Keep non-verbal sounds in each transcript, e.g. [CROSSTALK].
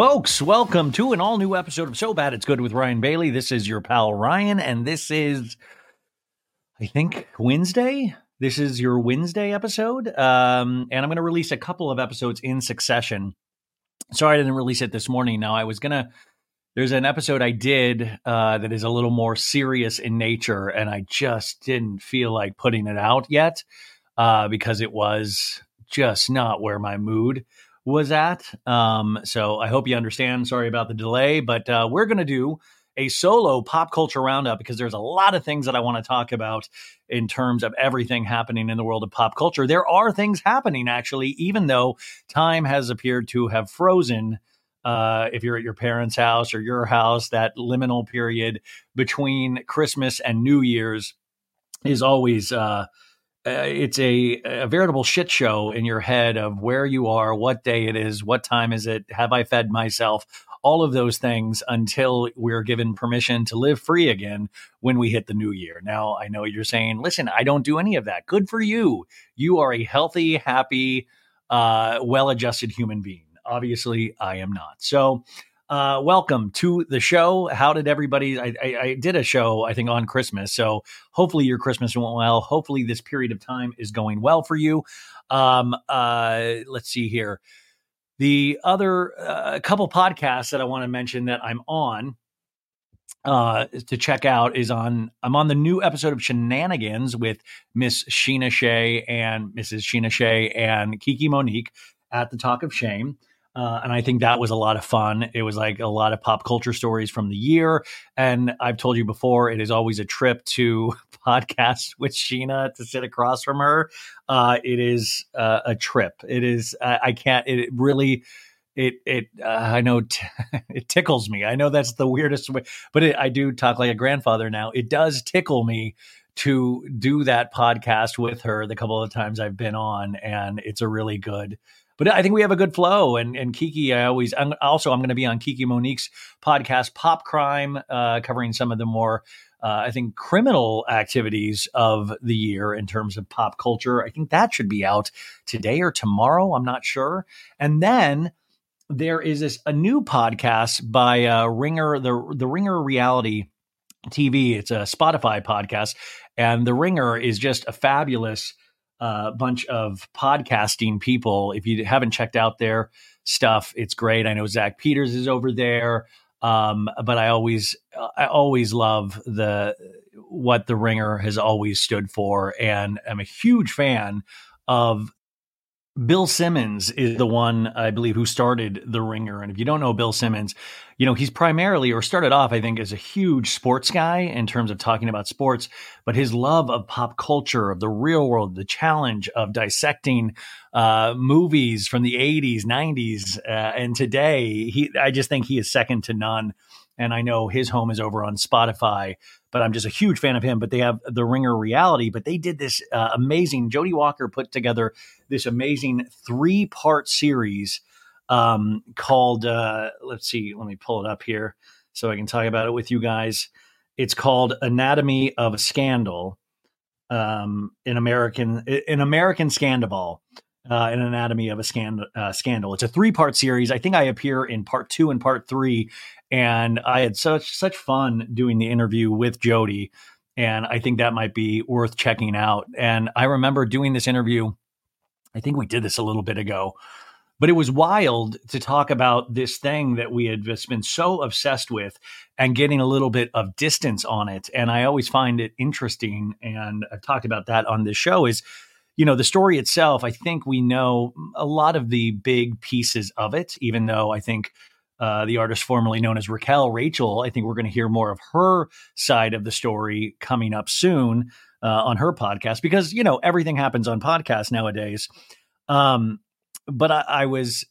Folks, welcome to an all new episode of So Bad It's Good with Ryan Bailey. This is your pal Ryan, and this is, I think, Wednesday. This is your Wednesday episode. Um, and I'm going to release a couple of episodes in succession. Sorry I didn't release it this morning. Now, I was going to, there's an episode I did uh, that is a little more serious in nature, and I just didn't feel like putting it out yet uh, because it was just not where my mood was at. Um, so I hope you understand. Sorry about the delay, but uh, we're going to do a solo pop culture roundup because there's a lot of things that I want to talk about in terms of everything happening in the world of pop culture. There are things happening actually, even though time has appeared to have frozen. Uh, if you're at your parents' house or your house, that liminal period between Christmas and New Year's is always uh, uh, it's a, a veritable shit show in your head of where you are, what day it is, what time is it, have I fed myself, all of those things until we're given permission to live free again when we hit the new year. Now, I know you're saying, listen, I don't do any of that. Good for you. You are a healthy, happy, uh, well adjusted human being. Obviously, I am not. So, uh, welcome to the show. How did everybody? I, I, I, did a show, I think, on Christmas. So hopefully your Christmas went well. Hopefully this period of time is going well for you. Um, uh, let's see here. The other uh, couple podcasts that I want to mention that I'm on uh, to check out is on I'm on the new episode of Scheananigans with Miss Scheana Shay and Mrs. Scheana Shay and Kiki Monique at the Talk of Shame. Uh, and I think that was a lot of fun. It was like a lot of pop culture stories from the year. And I've told you before, it is always a trip to [LAUGHS] podcast with Scheana to sit across from her. Uh, it is uh, a trip. It is, I can't, it really, it, it, uh, I know t- [LAUGHS] it tickles me. I know that's the weirdest way, but it, I do talk like a grandfather now. It does tickle me to do that podcast with her the couple of times I've been on. And it's a really good, but I think we have a good flow. And and Kiki, I always I'm, also I'm going to be on Kiki Monique's podcast, Pop Crime, uh, covering some of the more. Uh, I think criminal activities of the year in terms of pop culture. I think that should be out today or tomorrow. I'm not sure. And then there is this a new podcast by uh, Ringer, the the Ringer Reality TV. It's a Spotify podcast, and the Ringer is just a fabulous a bunch of podcasting people. If you haven't checked out their stuff, it's great. I know Zach Peters is over there. Um, but I always, I always love the what the Ringer has always stood for, and I'm a huge fan of Bill Simmons is the one I believe who started the Ringer. And if you don't know Bill Simmons, you know he's primarily or started off I think as a huge sports guy in terms of talking about sports, but his love of pop culture, of the real world, the challenge of dissecting uh, movies from the 80s, 90s, uh, and today, he I just think he is second to none. And I know his home is over on Spotify but I'm just a huge fan of him. But they have the Ringer reality, but they did this uh, amazing. Jodi Walker put together this amazing three part series um, called, uh, let's see, let me pull it up here so I can talk about it with you guys. It's called Anatomy of a Scandal. Um, in American, in American Scandal, uh, an anatomy of a scandal. Uh, scandal. It's a three part series. I think I appear in part two and part three, and I had such such fun doing the interview with Jodi, and I think that might be worth checking out. And I remember doing this interview. I think we did this a little bit ago, But it was wild to talk about this thing that we had just been so obsessed with and getting a little bit of distance on it. And I always find it interesting. And I've talked about that on this show is, you know, the story itself, I think we know a lot of the big pieces of it, even though I think uh, the artist formerly known as Raquel Rachel. I think we're going to hear more of her side of the story coming up soon uh, on her podcast because you know everything happens on podcasts nowadays. Um, but I, I was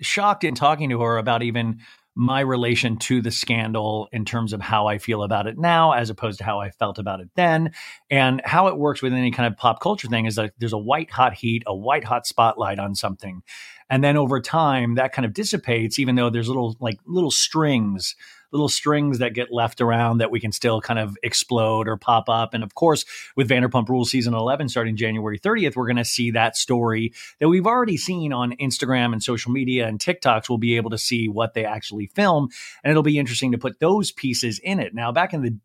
shocked in talking to her about even my relation to the scandal in terms of how I feel about it now, as opposed to how I felt about it then, and how it works with any kind of pop culture thing is that there's a white hot heat, a white hot spotlight on something. And then over time, that kind of dissipates, even though there's little like little strings little strings that get left around that we can still kind of explode or pop up. And of course, with Vanderpump Rules season 11 starting January 30th, we're going to see that story that we've already seen on Instagram and social media and TikToks. We'll be able to see what they actually film. And it'll be interesting to put those pieces in it. Now, back in the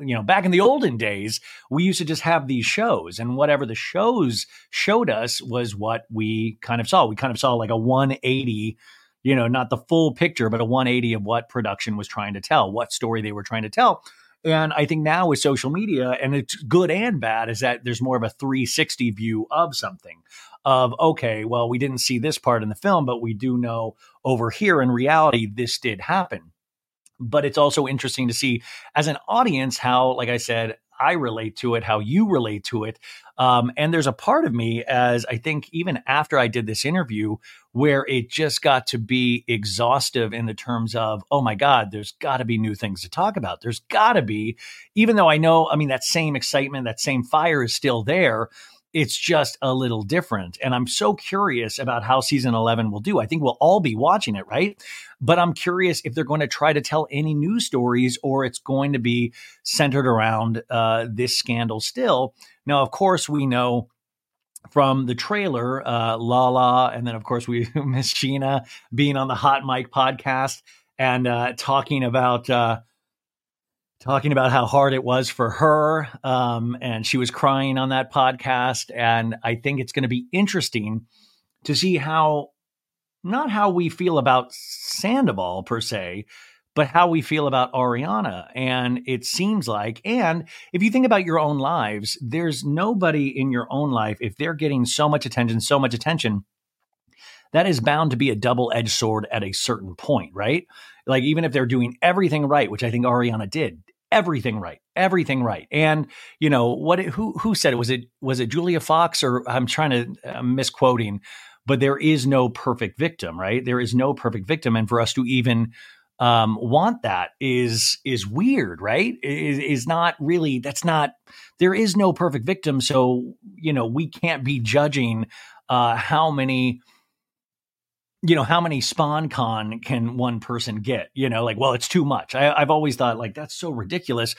you know, back in the olden days, we used to just have these shows, and whatever the shows showed us was what we kind of saw. We kind of saw like a 180 you know, not the full picture, but a 180 of what production was trying to tell, what story they were trying to tell. And I think now with social media, and it's good and bad, is that there's more of a 360 view of something of, okay, well, we didn't see this part in the film, but we do know over here in reality, this did happen. But it's also interesting to see as an audience how, like I said, I relate to it, how you relate to it. Um, and there's a part of me, as I think even after I did this interview, where it just got to be exhaustive in the terms of, oh my God, there's got to be new things to talk about. There's got to be, even though I know, I mean, that same excitement, that same fire is still there it's just a little different. And I'm so curious about how season 11 will do. I think we'll all be watching it, right? But I'm curious if they're going to try to tell any news stories or it's going to be centered around uh, this scandal still. Now, of course, we know from the trailer, uh, Lala, and then of course we [LAUGHS] Miss Scheana being on the Hot Mic podcast and uh, talking about uh, talking about how hard it was for her. Um, and she was crying on that podcast. And I think it's going to be interesting to see how, not how we feel about Sandoval per se, but how we feel about Ariana. And it seems like, and if you think about your own lives, there's nobody in your own life, if they're getting so much attention, so much attention, that is bound to be a double edged sword at a certain point, right? Like, even if they're doing everything right, which I think Ariana did, everything right everything right. And you know what who who said it? Was it was it julia fox? Or i'm trying to I'm misquoting but there is no perfect victim right? There is no perfect victim. And for us to even um, want that is is weird right? Is, is not really that's not there is no perfect victim. So you know we can't be judging uh, how many you know, how many spon con can one person get? You know, like, well, it's too much. I, I've always thought, like, that's so ridiculous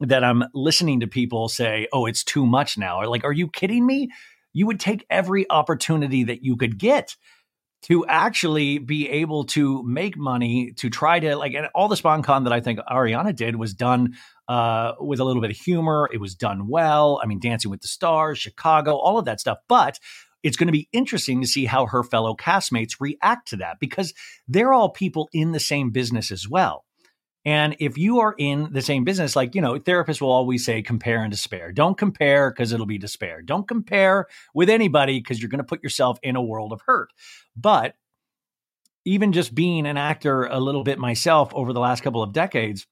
that I'm listening to people say, oh, it's too much now. Or like, are you kidding me? You would take every opportunity that you could get to actually be able to make money to try to like and all the spon con that I think Ariana did was done uh, with a little bit of humor. It was done well. I mean, Dancing with the Stars, Chicago, all of that stuff. But it's going to be interesting to see how her fellow castmates react to that because they're all people in the same business as well. And if you are in the same business, like, you know, therapists will always say compare and despair. Don't compare because it'll be despair. Don't compare with anybody because you're going to put yourself in a world of hurt. But even just being an actor a little bit myself over the last couple of decades,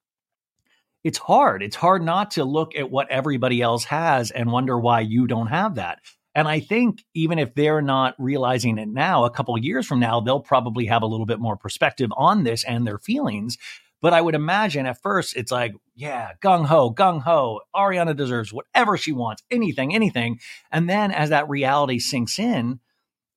it's hard. It's hard not to look at what everybody else has and wonder why you don't have that. And I think even if they're not realizing it now, a couple years from now, they'll probably have a little bit more perspective on this and their feelings. But I would imagine at first it's like, yeah, gung ho, gung ho. Ariana deserves whatever she wants, anything, anything. And then as that reality sinks in,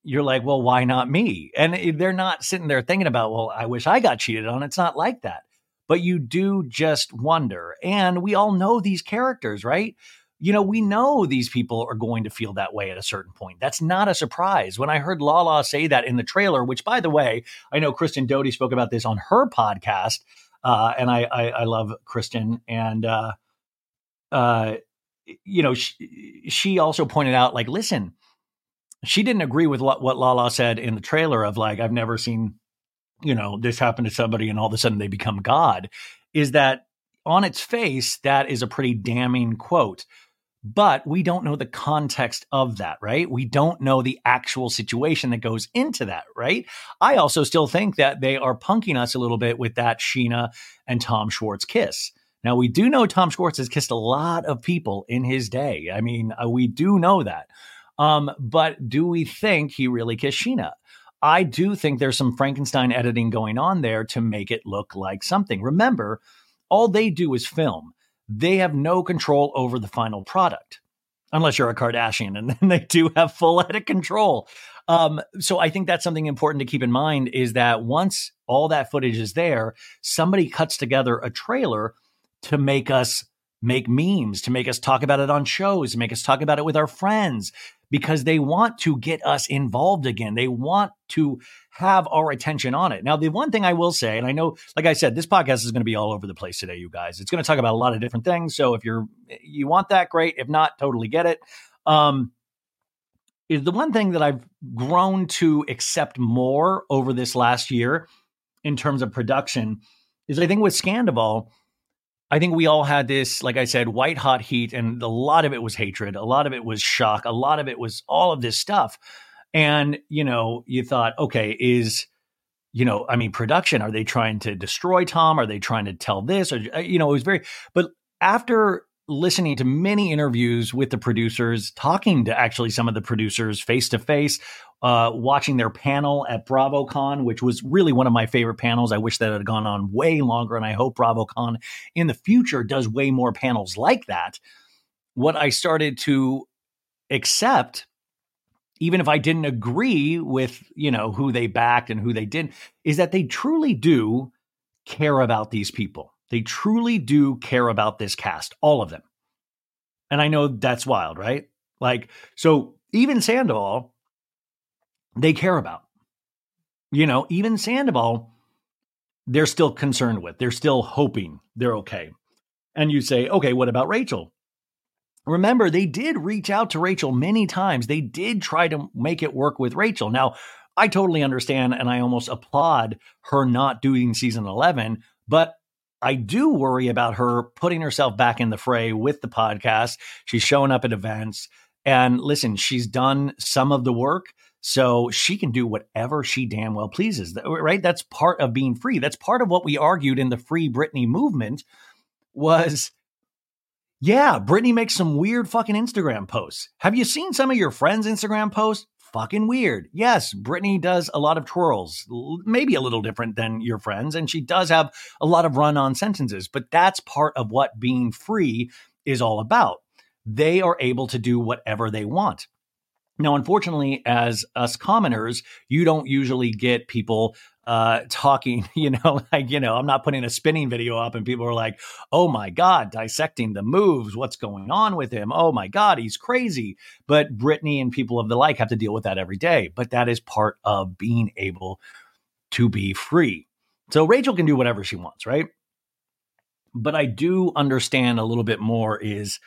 you're like, well, why not me? And they're not sitting there thinking about, well, I wish I got cheated on. It's not like that. But you do just wonder. And we all know these characters, right? You know, we know these people are going to feel that way at a certain point. That's not a surprise. When I heard Lala say that in the trailer, which by the way, I know Kristen Doute spoke about this on her podcast, uh, and I, I, I love Kristen, and uh, uh, you know, she, she also pointed out, like, listen, she didn't agree with what, what Lala said in the trailer of like, I've never seen, you know, this happen to somebody and all of a sudden they become God. Is that on its face, that is a pretty damning quote. But we don't know the context of that, right? We don't know the actual situation that goes into that, right? I also still think that they are punking us a little bit with that Scheana and Tom Schwartz kiss. Now, we do know Tom Schwartz has kissed a lot of people in his day. I mean, uh, we do know that. Um, but do we think he really kissed Scheana? I do think there's some Frankenstein editing going on there to make it look like something. Remember, all they do is film. They have no control over the final product, unless you're a Kardashian, and [LAUGHS] then they do have full edit control. Um, so I think that's something important to keep in mind is that once all that footage is there, somebody cuts together a trailer to make us make memes, to make us talk about it on shows, to make us talk about it with our friends, because they want to get us involved again. They want to have our attention on it. Now, the one thing I will say, and I know, like I said, this podcast is going to be all over the place today, you guys. It's going to talk about a lot of different things. So if you're you want that, great. If not, totally get it. Um, is the one thing that I've grown to accept more over this last year in terms of production is I think with Scandoval, I think we all had this, like I said, white hot heat, and a lot of it was hatred. A lot of it was shock. A lot of it was all of this stuff. And, you know, you thought, okay, is, you know, I mean, production, are they trying to destroy Tom? Are they trying to tell this? Or, uh, you know, it was very, but after listening to many interviews with the producers, talking to actually some of the producers face to face, watching their panel at BravoCon, which was really one of my favorite panels. I wish that had gone on way longer, and I hope BravoCon in the future does way more panels like that. What I started to accept even if I didn't agree with, you know, who they backed and who they didn't, is that they truly do care about these people. They truly do care about this cast, all of them. And I know that's wild, right? Like, so even Sandoval, they care about. You know, even Sandoval, they're still concerned with. They're still hoping they're okay. And you say, okay, what about Rachel? Remember, they did reach out to Rachel many times. They did try to make it work with Rachel. Now, I totally understand and I almost applaud her not doing season 11, but I do worry about her putting herself back in the fray with the podcast. She's showing up at events. And listen, she's done some of the work. So she can do whatever she damn well pleases, right? That's part of being free. That's part of what we argued in the Free Britney movement was yeah, Britney makes some weird fucking Instagram posts. Have you seen some of your friends' Instagram posts? Fucking weird. Yes, Britney does a lot of twirls, maybe a little different than your friends, and she does have a lot of run on sentences, but that's part of what being free is all about. They are able to do whatever they want. Now, unfortunately, as us commoners, you don't usually get people uh, talking, [LAUGHS] you know, like, you know, I'm not putting a spinning video up and people are like, oh my God, dissecting the moves. What's going on with him? Oh my God, he's crazy. But Britney and people of the like have to deal with that every day. But that is part of being able to be free. So Rachel can do whatever she wants, right? But I do understand a little bit more is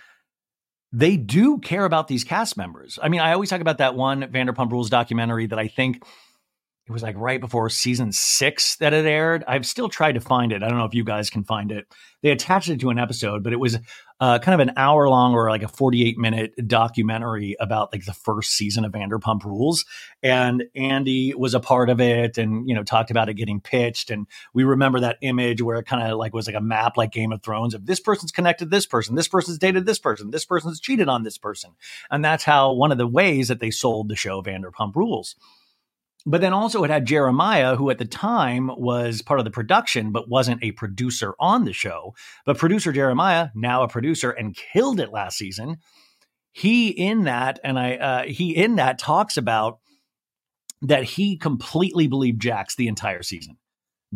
they do care about these cast members. I mean, I always talk about that one Vanderpump Rules documentary that I think it was like right before season six that it aired. I've still tried to find it. I don't know if you guys can find it. They attached it to an episode, but it was uh, kind of an hour long or like a 48 minute documentary about like the first season of Vanderpump Rules. And Andy was a part of it and, you know, talked about it getting pitched. And we remember that image where it kind of like was like a map like Game of Thrones of this person's connected this person, this person's dated this person, this person's cheated on this person. And that's how one of the ways that they sold the show Vanderpump Rules. But then also it had Jeremiah, who at the time was part of the production, but wasn't a producer on the show. But producer Jeremiah, now a producer and killed it last season. He in that, and I uh, he in that talks about that he completely believed Jax the entire season.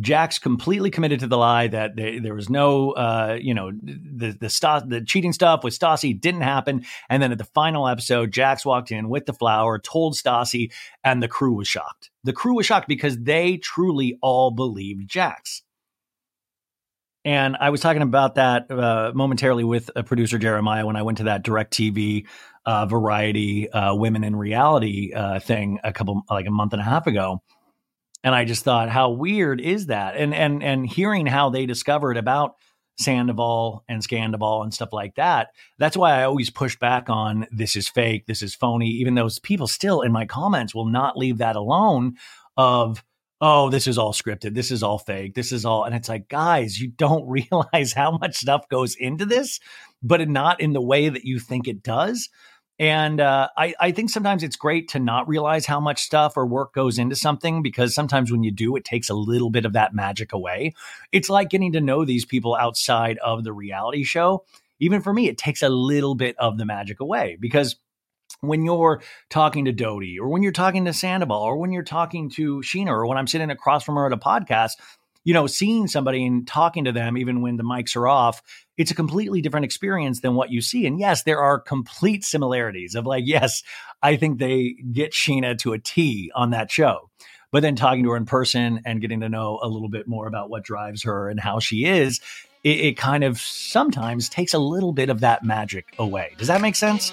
Jax completely committed to the lie that they, there was no, uh, you know, the the Stas, the cheating stuff with Stassi didn't happen. And then at the final episode, Jax walked in with the flower, told Stassi, and the crew was shocked. The crew was shocked because they truly all believed Jax. And I was talking about that uh, momentarily with a producer Jeremiah when I went to that DirecTV uh, variety uh, women in reality uh, thing a couple like a month and a half ago. And I just thought, how weird is that? And and and hearing how they discovered about Sandoval and Scandoval and stuff like that. That's why I always push back on this is fake, this is phony, even though people still in my comments will not leave that alone of oh, this is all scripted, this is all fake, this is all and it's like, guys, you don't [LAUGHS] realize how much stuff goes into this, but not in the way that you think it does. And uh, I, I think sometimes it's great to not realize how much stuff or work goes into something because sometimes when you do, it takes a little bit of that magic away. It's like getting to know these people outside of the reality show. Even for me, it takes a little bit of the magic away because when you're talking to Dodie or when you're talking to Sandoval or when you're talking to Scheana or when I'm sitting across from her at a podcast, you know, seeing somebody and talking to them, even when the mics are off, it's a completely different experience than what you see. And yes, there are complete similarities of like, yes, I think they get Scheana to a T on that show. But then talking to her in person and getting to know a little bit more about what drives her and how she is, it, it kind of sometimes takes a little bit of that magic away. Does that make sense?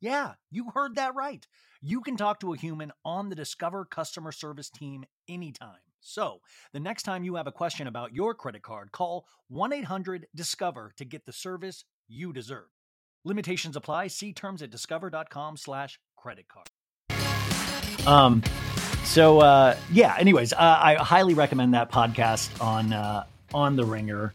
Yeah, you heard that right. You can talk to a human on the Discover customer service team anytime. So, the next time you have a question about your credit card, call 1 800 Discover to get the service you deserve. Limitations apply. See terms at discover.com/slash credit card. Um, so uh, yeah. Anyways, uh, I highly recommend that podcast on uh, on the Ringer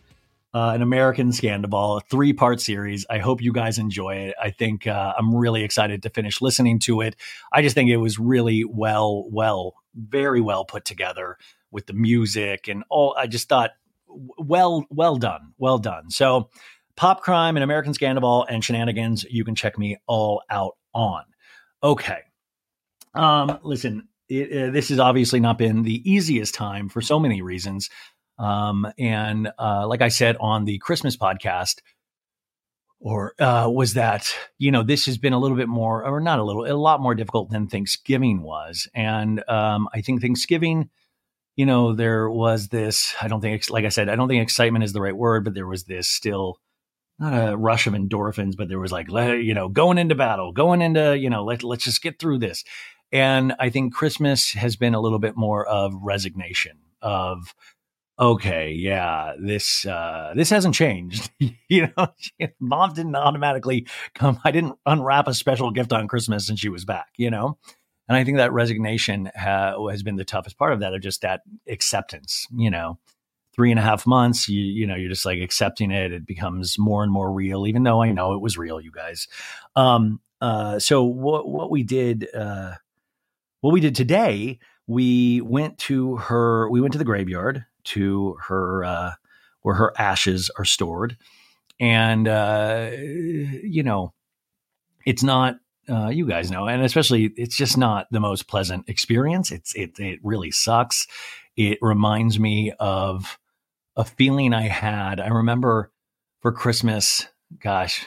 uh, an American Scandoval, a three part series. I hope you guys enjoy it. I think uh, I'm really excited to finish listening to it. I just think it was really well, well, very well put together with the music and all. I just thought, well, well done, well done. So, Pop Crime and American Scandoval and Scheananigans, you can check me all out on. Okay. Um, listen, it, uh, this has obviously not been the easiest time for so many reasons. Um, and uh, like I said on the Christmas podcast, or uh, was that you know this has been a little bit more, or not a little, a lot more difficult than Thanksgiving was, and um, I think Thanksgiving, you know, there was this. I don't think, like I said, I don't think excitement is the right word, but there was this still not a rush of endorphins, but there was like, you know, going into battle, going into, you know, let, let's just get through this. And I think Christmas has been a little bit more of resignation of, okay, yeah, this uh, this hasn't changed. [LAUGHS] you know, mom didn't automatically come. I didn't unwrap a special gift on Christmas and she was back. You know, and I think that resignation ha- has been the toughest part of that, of just that acceptance. You know, three and a half months, you you know, you're just like accepting it. It becomes more and more real, even though I know it was real, you guys. Um, uh, so what what we did, uh, what we did today. We went to her. We went to the graveyard to her uh, where her ashes are stored, and uh, you know, it's not. Uh, you guys know, and especially, it's just not the most pleasant experience. It's it it really sucks. It reminds me of a feeling I had. I remember for Christmas, gosh,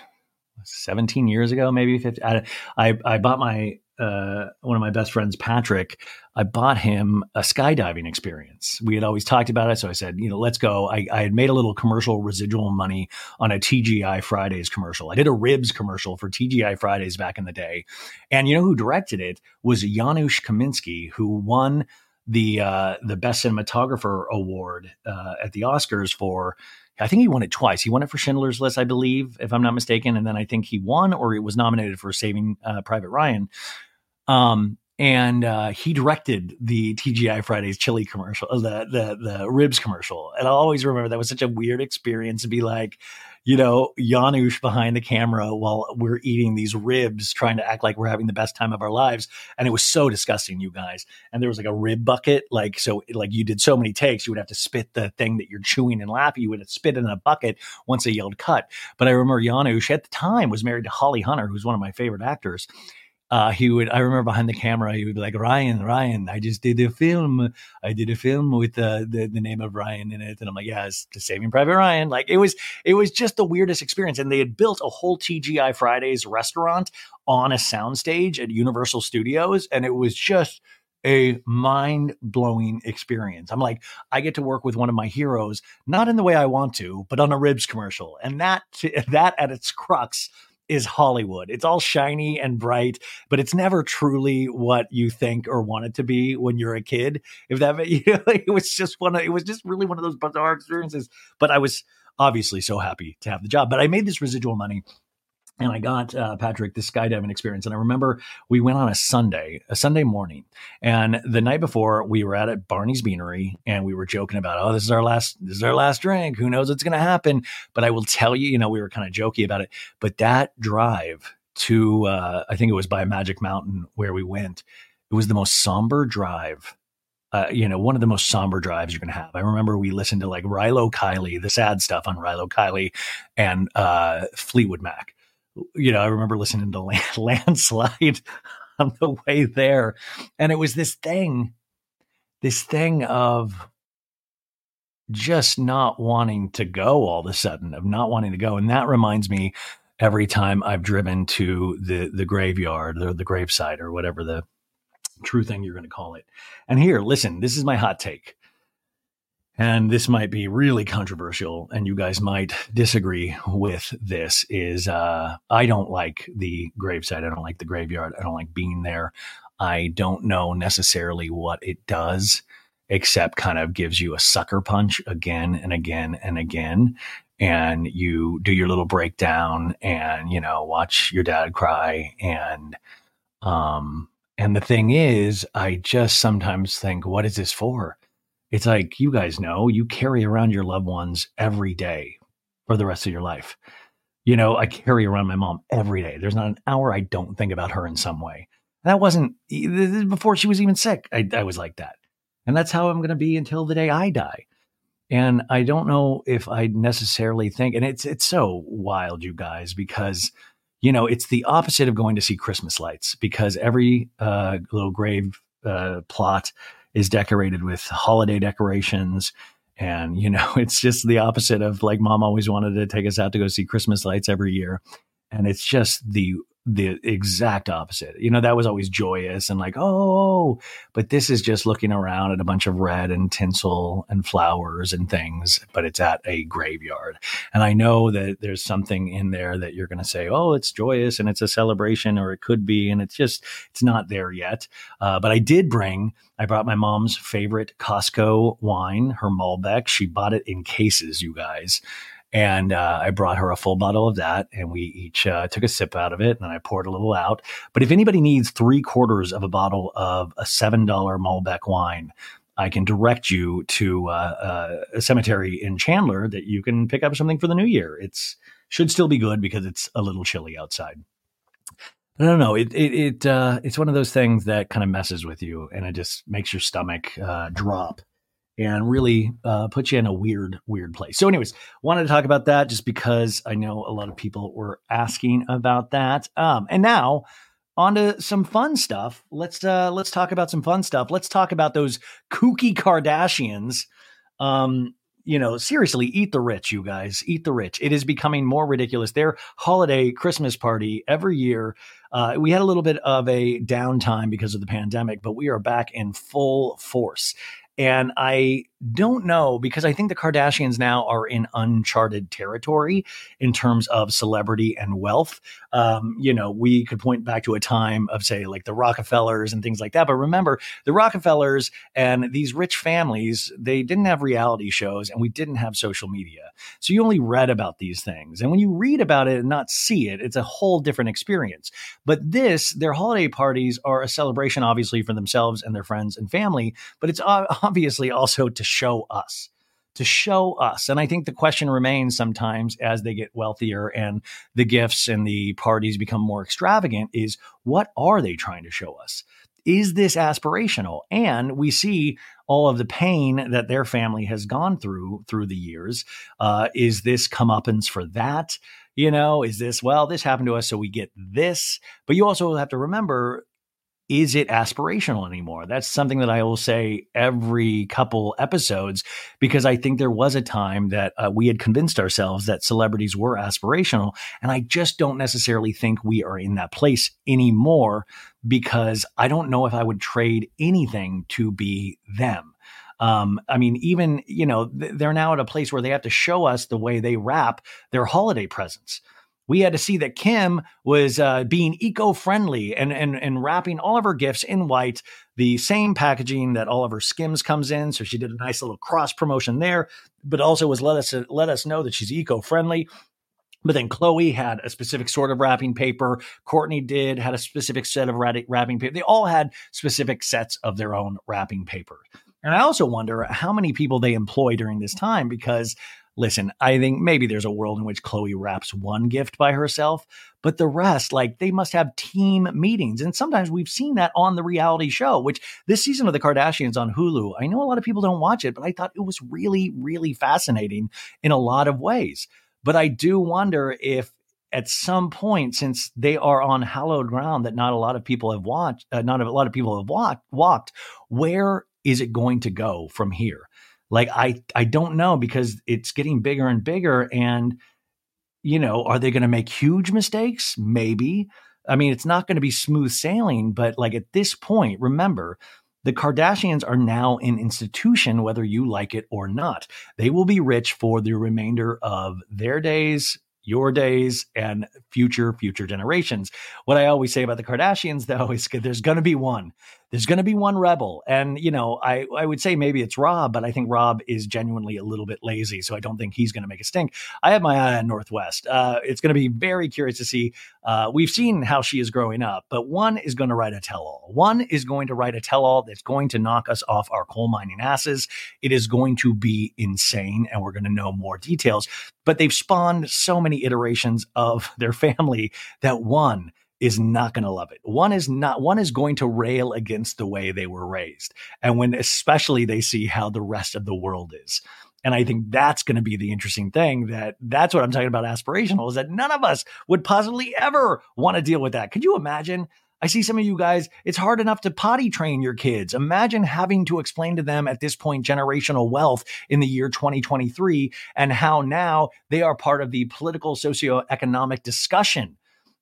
17 years ago, maybe 50. I, I, I bought my, uh, one of my best friends, Patrick, I bought him a skydiving experience. We had always talked about it. So I said, you know, let's go. I, I had made a little commercial residual money on a TGI Fridays commercial. I did a ribs commercial for TGI Fridays back in the day. And you know who directed it was Janusz Kaminski, who won the uh, the best cinematographer award uh, at the Oscars for I think he won it twice. He won it for Schindler's List, I believe, if I'm not mistaken, and then I think he won or he was nominated for Saving uh, Private Ryan. Um, and uh, he directed the TGI Fridays chili commercial, the the the ribs commercial. And I always remember that was such a weird experience to be like, you know, Janusz behind the camera while we're eating these ribs, trying to act like we're having the best time of our lives. And it was so disgusting, you guys. And there was like a rib bucket, like so, like you did so many takes, you would have to spit the thing that you're chewing and laughing. You would spit in a bucket once they yelled cut. But I remember Janusz at the time was married to Holly Hunter, who's one of my favorite actors uh, he would, I remember behind the camera, he would be like, Ryan, Ryan, I just did a film. I did a film with uh, the, the name of Ryan in it. And I'm like, yeah, it's Saving Private Ryan. Like it was, it was just the weirdest experience. And they had built a whole TGI Fridays restaurant on a soundstage at Universal Studios. And it was just, a mind blowing experience. I'm like, I get to work with one of my heroes, not in the way I want to, but on a ribs commercial. And that, [LAUGHS] that at its crux is Hollywood. It's all shiny and bright, but it's never truly what you think or want it to be when you're a kid. If that, [LAUGHS] you know, it was just one of, it was just really one of those bizarre experiences. But I was obviously so happy to have the job. But I made this residual money and I got uh, Patrick this skydiving experience. And I remember we went on a Sunday, a Sunday morning, and the night before we were at at Barney's Beanery, and we were joking about, oh, this is our last, this is our last drink. Who knows what's going to happen? But I will tell you, you know, we were kind of jokey about it. But that drive to, uh, I think it was by Magic Mountain where we went. It was the most somber drive uh, you know, one of the most somber drives you're going to have. I remember we listened to like Rilo Kiley, the sad stuff on Rilo Kiley and uh, Fleetwood Mac you know, I remember listening to [LAUGHS] land, Landslide on the way there. And it was this thing, this thing of just not wanting to go all of a sudden, of not wanting to go. And that reminds me every time I've driven to the the graveyard or the gravesite or whatever the true thing you're going to call it. And here, listen, this is my hot take and this might be really controversial and you guys might disagree with this is uh, i don't like the gravesite. I don't like the graveyard. I don't like being there. I don't know necessarily what it does except kind of gives you a sucker punch again and again and again. And you do your little breakdown and you know watch your dad cry. And um and the thing is i just sometimes think what is this for it's like you guys know you carry around your loved ones every day for the rest of your life. You know, I carry around my mom every day. There's not an hour I don't think about her in some way. That wasn't before she was even sick. I, I was like that. And that's how I'm going to be until the day I die. And I don't know if I necessarily think, and it's it's so wild, you guys, because you know it's the opposite of going to see Christmas lights because every uh, little grave uh, plot is decorated with holiday decorations. And, you know, [LAUGHS] it's just the opposite of like mom always wanted to take us out to go see Christmas lights every year. And it's just the the exact opposite. You know, that was always joyous and like, oh, but this is just looking around at a bunch of red and tinsel and flowers and things, but it's at a graveyard. And I know that there's something in there that you're going to say, oh, it's joyous and it's a celebration, or it could be. And it's just, it's not there yet. Uh, but I did bring, I brought my mom's favorite Costco wine, her Malbec. She bought it in cases, you guys. And uh, I brought her a full bottle of that, and we each uh, took a sip out of it, and then I poured a little out. But if anybody needs three quarters of a bottle of a seven dollar Malbec wine, I can direct you to uh, uh, a cemetery in Chandler that you can pick up something for the new year. It's should still be good because it's a little chilly outside. I don't know. It it, it uh, it's one of those things that kind of messes with you, and it just makes your stomach uh, drop and really uh, put you in a weird, weird place. So, anyways, wanted to talk about that just because I know a lot of people were asking about that. Um, and now on to some fun stuff. Let's uh, let's talk about some fun stuff. Let's talk about those kooky Kardashians. Um, you know, seriously, eat the rich, you guys, eat the rich. It is becoming more ridiculous. Their holiday Christmas party every year. Uh, we had a little bit of a downtime because of the pandemic, but we are back in full force. And I don't know because I think the Kardashians now are in uncharted territory in terms of celebrity and wealth. Um, you know, we could point back to a time of, say, like the Rockefellers and things like that. But remember, the Rockefellers and these rich families, they didn't have reality shows and we didn't have social media. So you only read about these things. And when you read about it and not see it, it's a whole different experience. But this, their holiday parties are a celebration, obviously, for themselves and their friends and family, but it's obviously also to show us to show us. And I think the question remains sometimes as they get wealthier and the gifts and the parties become more extravagant is what are they trying to show us? Is this aspirational? And we see all of the pain that their family has gone through through the years. Uh, is this comeuppance for that? You know, is this, well, this happened to us, so we get this. But you also have to remember is it aspirational anymore? That's something that I will say every couple episodes because I think there was a time that uh, we had convinced ourselves that celebrities were aspirational. And I just don't necessarily think we are in that place anymore because I don't know if I would trade anything to be them. Um, I mean, even, you know, they're now at a place where they have to show us the way they wrap their holiday presents we had to see that Kim was uh, being eco-friendly and, and and wrapping all of her gifts in white, the same packaging that all of her Skims comes in. So she did a nice little cross promotion there, but also was let us let us know that she's eco-friendly. But then Khloé had a specific sort of wrapping paper. Kourtney did had a specific set of wrapping paper. They all had specific sets of their own wrapping paper. And I also wonder how many people they employ during this time because listen, I think maybe there's a world in which Khloé wraps one gift by herself, but the rest, like they must have team meetings. And sometimes we've seen that on the reality show, which this season of the Kardashians on Hulu, I know a lot of people don't watch it, but I thought it was really, really fascinating in a lot of ways. But I do wonder if at some point, since they are on hallowed ground that not a lot of people have watched, uh, not a lot of people have walked, walked, where is it going to go from here? Like I I don't know because it's getting bigger and bigger and you know, are they going to make huge mistakes? Maybe. I mean, it's not going to be smooth sailing, but like at this point, remember, the Kardashians are now an institution, whether you like it or not. They will be rich for the remainder of their days, your days and future future generations. What I always say about the Kardashians though is there's going to be one there's going to be one rebel. And, you know, I, I would say maybe it's Rob, but I think Rob is genuinely a little bit lazy. So I don't think he's going to make a stink. I have my eye on North West. Uh, it's going to be very curious to see. Uh, we've seen how she is growing up, but one is going to write a tell all. One is going to write a tell all that's going to knock us off our coal mining asses. It is going to be insane, and we're going to know more details. But they've spawned so many iterations of their [LAUGHS] family that one is not going to love it. One is not, one is going to rail against the way they were raised. And when especially they see how the rest of the world is. And I think that's going to be the interesting thing that that's what I'm talking about aspirational is that none of us would possibly ever want to deal with that. Could you imagine? I see some of you guys, it's hard enough to potty train your kids. Imagine having to explain to them at this point generational wealth in the year 2023 and how now they are part of the political socioeconomic discussion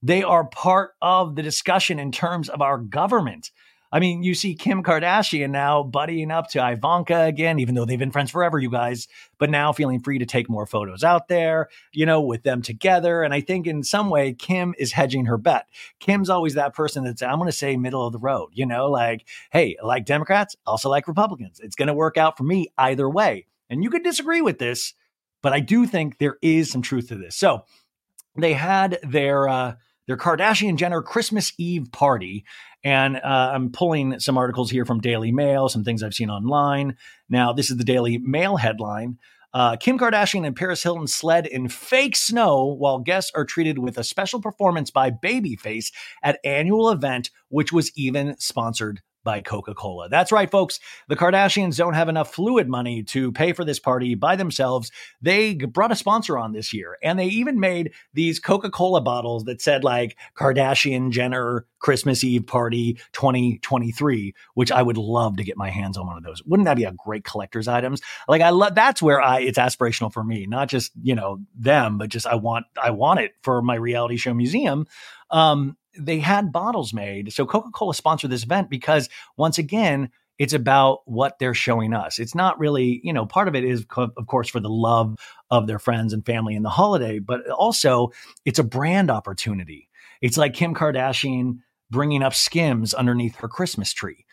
they are part of the discussion in terms of our government. I mean, you see Kim Kardashian now buddying up to Ivanka again, even though they've been friends forever, you guys, but now feeling free to take more photos out there, you know, with them together. And I think in some way, Kim is hedging her bet. Kim's always that person that's, I'm going to say, middle of the road, you know, like, hey, like Democrats, also like Republicans. It's going to work out for me either way. And you could disagree with this, but I do think there is some truth to this. So they had their, uh, their Kardashian Jenner Christmas Eve party. And uh, I'm pulling some articles here from Daily Mail, some things I've seen online. Now, this is the Daily Mail headline. Uh, Kim Kardashian and Paris Hilton sled in fake snow while guests are treated with a special performance by Babyface at annual event, which was even sponsored by Coca Cola. That's right, folks. The Kardashians don't have enough fluid money to pay for this party by themselves. They brought a sponsor on this year, and they even made these Coca Cola bottles that said, like, Kardashian Jenner Christmas Eve Party 2023, which I would love to get my hands on one of those. Wouldn't that be a great collector's items? Like, I love that's where I, it's aspirational for me, not just, you know, them, but just I want, I want it for my reality show museum. Um, they had bottles made. So Coca Cola sponsored this event because, once again, it's about what they're showing us. It's not really, you know, part of it is, of course, for the love of their friends and family in the holiday, but also it's a brand opportunity. It's like Kim Kardashian bringing up Skims underneath her Christmas tree.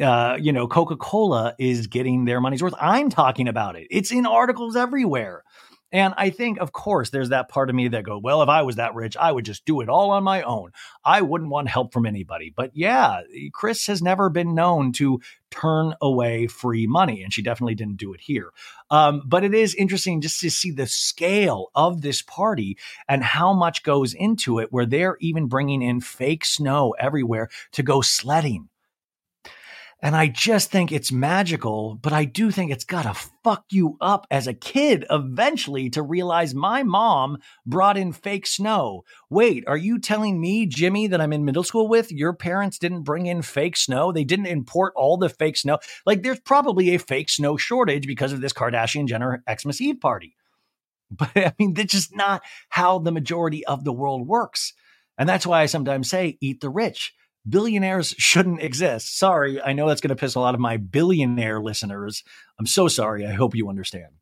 Uh, you know, Coca Cola is getting their money's worth. I'm talking about it. It's in articles everywhere. And I think, of course, there's that part of me that go, well, if I was that rich, I would just do it all on my own. I wouldn't want help from anybody. But yeah, Kris has never been known to turn away free money, and she definitely didn't do it here. Um, but it is interesting just to see the scale of this party and how much goes into it, where they're even bringing in fake snow everywhere to go sledding and I just think it's magical, but I do think it's got to fuck you up as a kid eventually to realize my mom brought in fake snow. Wait, are you telling me, Jimmy, that I'm in middle school with, your parents didn't bring in fake snow? They didn't import all the fake snow? Like, there's probably a fake snow shortage because of this Kardashian Jenner Xmas Eve party. [LAUGHS] But I mean, that's just not how the majority of the world works. And that's why I sometimes say, eat the rich billionaires shouldn't exist. Sorry, I know that's going to piss a lot of my billionaire listeners. I'm so sorry. I hope you understand.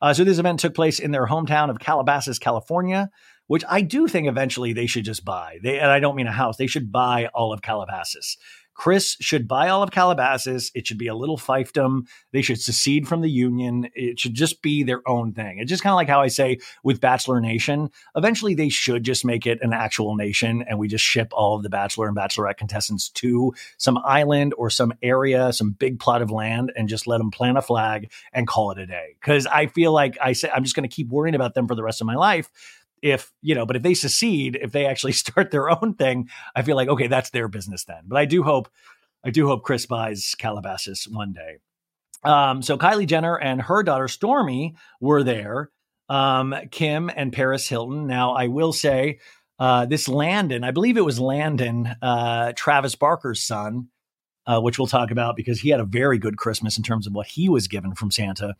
Uh, so this event took place in their hometown of Calabasas, California, which I do think eventually they should just buy. They, and I don't mean a house; they should buy all of Calabasas. Kris should buy all of Calabasas. It should be a little fiefdom. They should secede from the union. It should just be their own thing. It's just kind of like how I say with Bachelor Nation. Eventually, they should just make it an actual nation and we just ship all of the Bachelor and Bachelorette contestants to some island or some area, some big plot of land, and just let them plant a flag and call it a day. Because I feel like I say I'm just going to keep worrying about them for the rest of my life if you know but if they secede if they actually [LAUGHS] start their own thing i feel like okay that's their business then. But i do hope i do hope kris buys calabasas one day. Um, so kylie jenner and her daughter stormy were there. Um, kim and paris hilton. Now i will say uh, this landon i believe it was landon uh, travis barker's son uh, which we'll talk about because he had a very good christmas in terms of what he was given from santa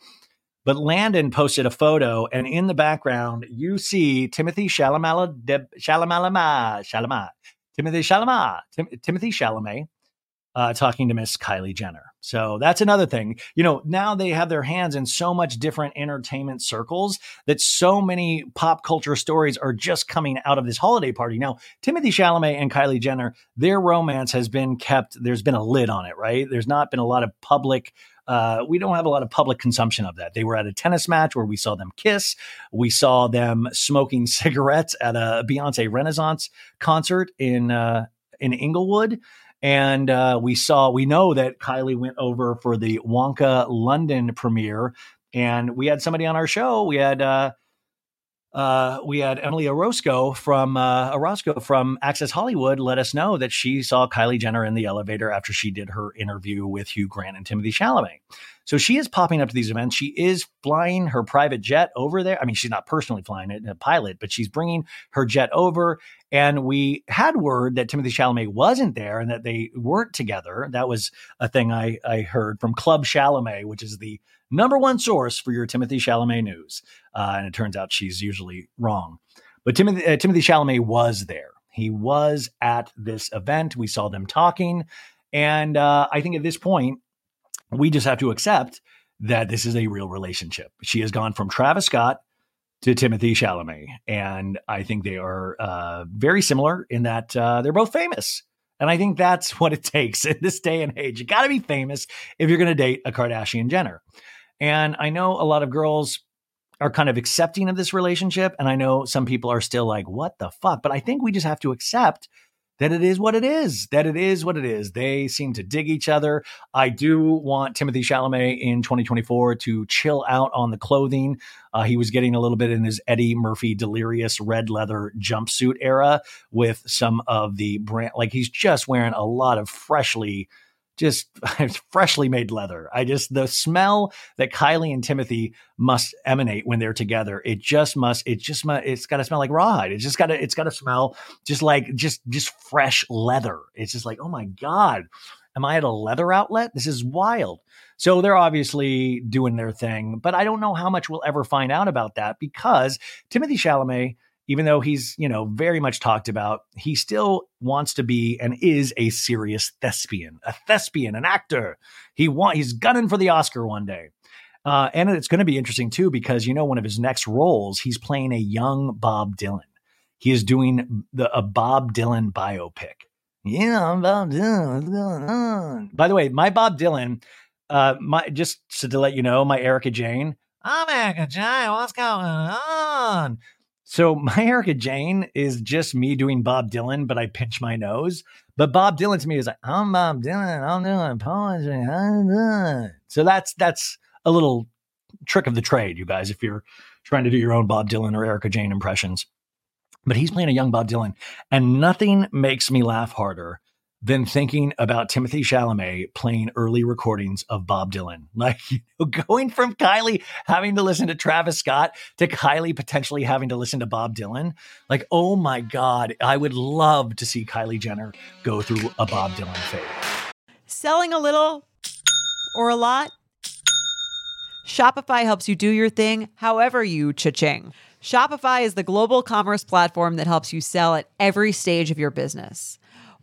but Landon posted a photo, and in the background, you see Timothy Chalamet, Chalamet, Chalamet, Timothy Chalamet, Tim, Timothy Chalamet, uh, talking to Miss Kylie Jenner. So that's another thing. You know, now they have their hands in so much different entertainment circles that so many pop culture stories are just coming out of this holiday party. Now, Timothy Chalamet and Kylie Jenner, their romance has been kept, there's been a lid on it, right? There's not been a lot of public uh, we don't have a lot of public consumption of that. They were at a tennis match where we saw them kiss. We saw them smoking [LAUGHS] cigarettes at a Beyonce Renaissance concert in uh, in Inglewood. And uh, we saw, we know that Kylie went over for the Wonka London premiere, and we had somebody on our show. We had uh, we had Emily Orozco from uh, Orozco from Access Hollywood let us know that she saw Kylie Jenner in the elevator after she did her interview with Hugh Grant and Timothy Chalamet. So she is popping up to these events. She is flying her private jet over there. I mean, she's not personally flying it, in a pilot, but she's bringing her jet over. And we had word that Timothy Chalamet wasn't there and that they weren't together. That was a thing I, I heard from Club Chalamet, which is the number one source for your Timothy Chalamet news. Uh, and it turns out she's usually wrong. But Timothy, uh, Timothy Chalamet was there. He was at this event. We saw them talking. And uh, I think at this point, we just have to accept that this is a real relationship. She has gone from Travis Scott to Timothy Chalamet. And I think they are uh, very similar in that uh, they're both famous. And I think that's [LAUGHS] what it takes in this day and age. You got to be famous if you're going to date a Kardashian Jenner. And I know a lot of girls are kind of accepting of this relationship. And I know some people are still like, what the fuck? But I think we just have to accept that it is what it is, that it is what it is. They seem to dig each other. I do want Timothy Chalamet in 2024 to chill out on the clothing. Uh, he was getting a little bit in his Eddie Murphy delirious red leather jumpsuit era with some of the brand, like he's just wearing a lot of freshly just [LAUGHS] freshly made leather. I just the smell that Kylie and Timothy must emanate when they're together. It just must. It just must. It's got to smell like rawhide. It's just got to. It's got to smell just like just just fresh leather. It's just like oh my god, am I at a leather outlet? This is wild. So they're obviously doing their thing, but I don't know how much we'll ever find out about that because Timothy Chalamet even though he's, you know, very much talked about, he still wants to be and is a serious thespian, a thespian, an actor. He want he's gunning for the Oscar one day. Uh, and it's going to be interesting too because you know one of his next roles, he's playing a young Bob Dylan. He is doing the a Bob Dylan biopic. Yeah, I'm Bob Dylan. What's going on? By the way, my Bob Dylan, uh, my just to let you know, my Erika Jayne. I'm Erika Jayne. What's going on? So [LAUGHS] my Erika Jayne is just me doing Bob Dylan, but I pinch my nose. But Bob Dylan to me is like, I'm Bob Dylan, I'm doing poetry. I'm doing. So that's that's a little trick of the trade, you guys, if you're trying to do your own Bob Dylan or Erika Jayne impressions. But he's playing a young Bob Dylan, and nothing makes me laugh harder than thinking about Timothy Chalamet playing early recordings of Bob Dylan. [LAUGHS] Like, you know, going from Kylie having to listen to Travis Scott to Kylie potentially having to listen to Bob Dylan. Like, oh my God, I would love to see Kylie Jenner go through a Bob Dylan phase. Selling a little or a lot? Shopify helps you do your thing however you cha-ching. Shopify is the global commerce platform that helps you sell at every stage of your business.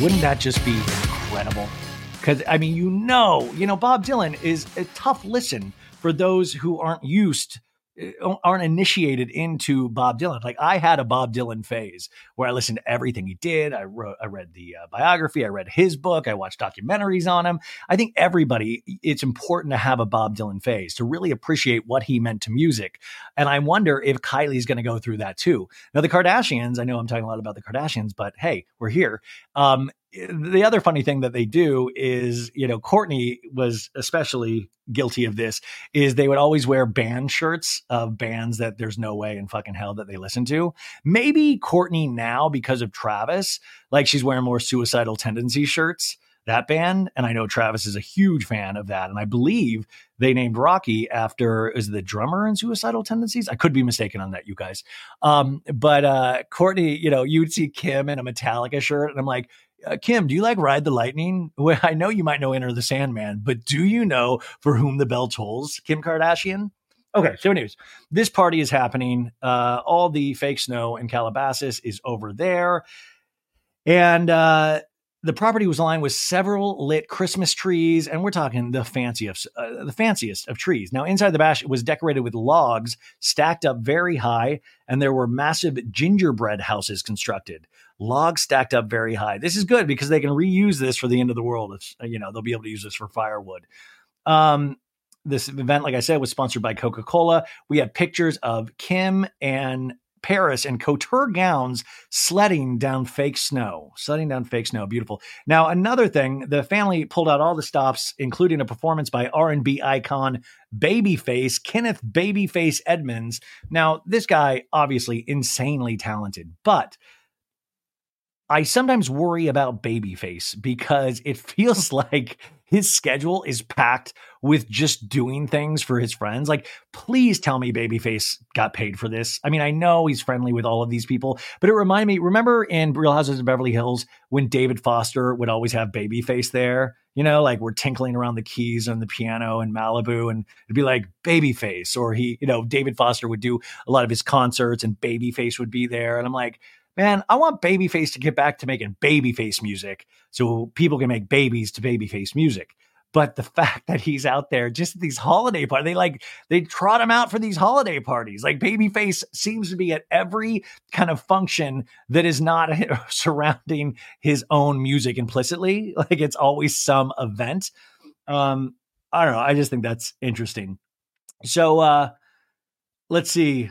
Wouldn't that just be incredible? Because, I mean, you know, you know, Bob Dylan is a tough listen for those who aren't used aren't initiated into Bob Dylan. Like I had a Bob Dylan phase where I listened to everything he did. I wrote, I read the uh, biography, I read his book, I watched documentaries on him. I think everybody, it's important to have a Bob Dylan phase to really appreciate what he meant to music. And I wonder if Kylie's going to go through that too. Now the Kardashians, I know I'm talking a lot about the Kardashians, but hey, we're here. Um, the other funny thing that they do is, you know, Kourtney was especially guilty of this, is they would always wear band shirts of bands that there's no way in fucking hell that they listen to. Maybe Kourtney now, because of Travis, like she's wearing more suicidal tendency shirts, that band. And I know Travis is a huge fan of that. And I believe they named Rocky after is the drummer in Suicidal Tendencies. I could be mistaken on that, you guys. Um, but uh Kourtney, you know, you'd see Kim in a Metallica shirt, and I'm like, uh, Kim, do you like Ride the Lightning? [LAUGHS] Well, I know you might know Enter the Sandman, but do you know For Whom the Bell Tolls, Kim Kardashian? Okay, so anyways, this party is happening. Uh, all the fake snow in Calabasas is over there. And uh, the property was lined with several lit Christmas trees, and we're talking the fanciest, uh, the fanciest of trees. Now, inside the bash it was decorated with logs stacked up very high, and there were massive gingerbread houses constructed. Logs stacked up very high. This is good because they can reuse this for the end of the world. You know, they'll be able to use this for firewood. Um, this event, like I said, was sponsored by Coca Cola. We had pictures of Kim and Paris in couture gowns sledding down fake snow, sledding down fake snow. Beautiful. Now, another thing, the family pulled out all the stops, including a performance by R&B icon Babyface, Kenneth Babyface Edmonds. Now, this guy, obviously insanely talented, but I sometimes worry about Babyface because it [LAUGHS] feels like his schedule is packed with just doing things for his friends. Like, please tell me Babyface got paid for this. I mean, I know he's friendly with all of these people, but it reminded me, remember in Real Houses of Beverly Hills when David Foster would always have Babyface there? You know, like we're tinkling around the keys on the piano in Malibu, and it'd be like Babyface, or he, you know, David Foster would do a lot of his concerts, and Babyface would be there, and I'm like, man, I want Babyface to get back to making babyface music so people can make babies to babyface music. But the [LAUGHS] fact that he's out there just at these holiday parties, they like they trot him out for these holiday parties. Like Babyface seems to be at every kind of function that is not [LAUGHS] surrounding his own music implicitly. [LAUGHS] Like it's always some event. Um, I don't know. I just think that's interesting. So uh let's see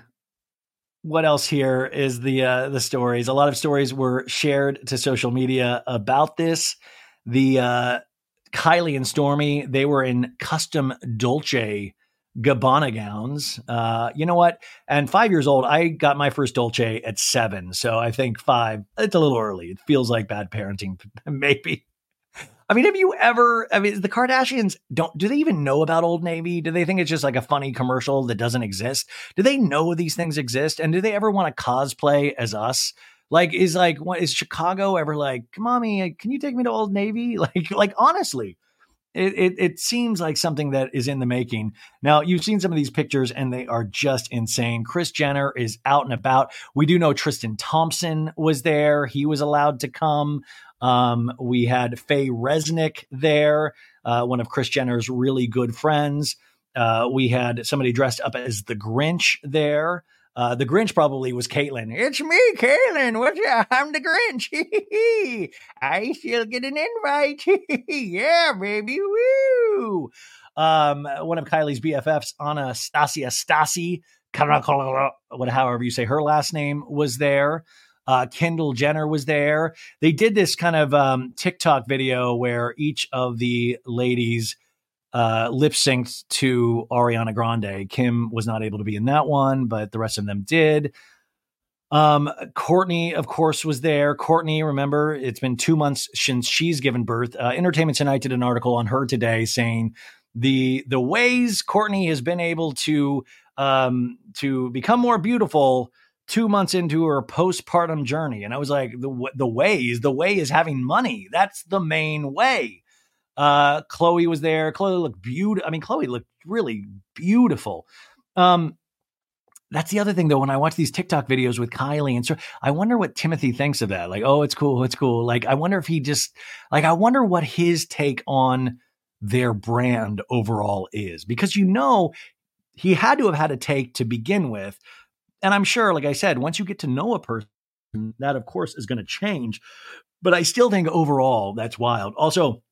what else here is the uh, the stories. A lot of stories were shared to social media about this. The uh, Kylie and Stormy they were in custom Dolce Gabbana gowns. Uh, you know what? And five years old, I got my first Dolce at seven, so I think five. It's a little early. It feels like bad parenting, [LAUGHS] maybe. I mean, have you ever? I mean, the Kardashians don't. Do they even know about Old Navy? Do they think it's just like a funny commercial that doesn't exist? Do they know these things exist? And do they ever want to cosplay as us? Like, is like, what is Chicago ever like? Mommy, uh, can you take me to Old Navy? [LAUGHS] Like, like honestly, it, it, it seems like something that is in the making. Now, you've seen some of these pictures and they are just insane. Kris Jenner is out and about. We do know Tristan Thompson was there. He was allowed to come. Um, we had Faye Resnick there, uh, one of Kris Jenner's really good friends. Uh, we had somebody dressed up as the Grinch there. Uh, the Grinch probably was Caitlyn. It's me, Caitlyn. What's up? I'm the Grinch. [LAUGHS] I still get an invite. [LAUGHS] yeah, baby. Woo. Um, one of Kylie's BFFs, Anastasia Stassie, what, however you say her last name, was there. Uh, Kendall Jenner was there. They did this kind of um, TikTok video where each of the ladies uh, lip synced to Ariana Grande. Kim was not able to be in that one, but the rest of them did. Um, Kourtney, of course, was there. Kourtney, remember, it's been two months since she's given birth. Uh, Entertainment Tonight did an article on her today saying the the ways Kourtney has been able to um, to become more beautiful two months into her postpartum journey. And I was like, the, the way is the way is having money. That's the main way. Uh, Khloé was there. Khloé looked beautiful. I mean, Khloé looked really beautiful. Um, that's the other thing though. When I watch these TikTok videos with Kylie and so I wonder what Timothy thinks of that. Like, oh, it's cool. It's cool. Like, I wonder if he just like, I wonder what his take on their brand overall is because you know, he had to have had a take to begin with and I'm sure, like I said, once you get to know a person, that of course is going to change. But I still think overall that's wild. Also,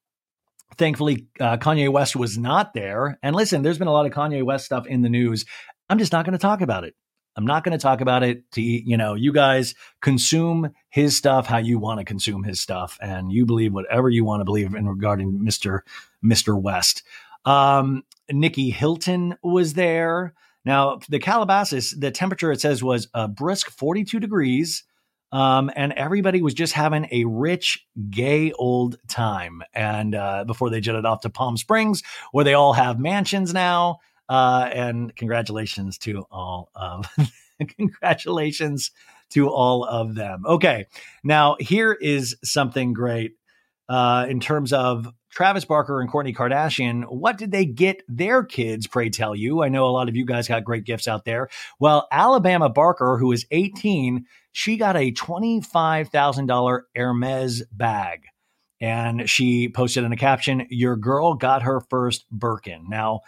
thankfully, uh, Kanye West was not there. And listen, there's been a lot of Kanye West stuff in the news. I'm just not going to talk about it. I'm not going to talk about it to, you know, you guys consume his stuff how you want to consume his stuff and you believe whatever you want to believe in regarding Mr. Mr. West. Um, Nicky Hilton was there. Now, the Calabasas, the temperature it says was a brisk 42 degrees. Um, and everybody was just having a rich, gay old time. And uh, before they jetted off to Palm Springs, where they all have mansions now. Uh, and congratulations to all of [LAUGHS] congratulations to all of them. Okay, now here is something great uh, in terms of Travis Barker and Kourtney Kardashian, what did they get their kids, pray tell you? I know a lot of you guys got great gifts out there. Well, Alabama Barker, who is 18, she got a $25,000 Hermes bag. and she posted in a caption, Your girl got her first Birkin. Now,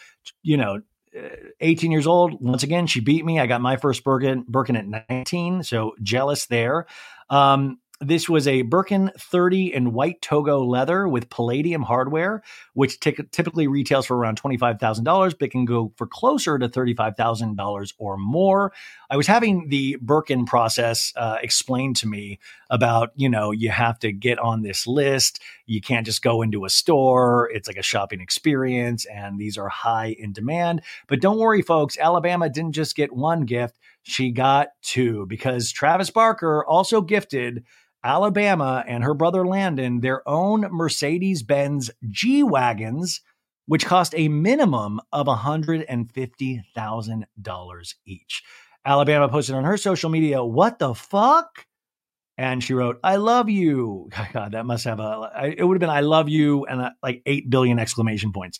you know, uh, 18 years old. Once again, she beat me. I got my first Birkin, Birkin at 19. So jealous there. Um, this was a Birkin 30 in white Togo leather with palladium hardware, which t- typically retails for around $25,000, but can go for closer to $35,000 or more. I was having the Birkin process uh, explained to me about, you know, you have to get on this list. You can't just go into a store. It's like a shopping experience, and these are high in demand. But don't worry, folks, Alabama didn't just get one gift, she got two because Travis Barker also gifted Alabama and her brother Landon their own Mercedes Benz G Wagons, which cost a minimum of $150,000 each. Alabama posted on her social media, What the fuck? And she wrote, I love you. [LAUGHS] God, that must have a, it would have been, I love you, and a, like 8 billion exclamation points.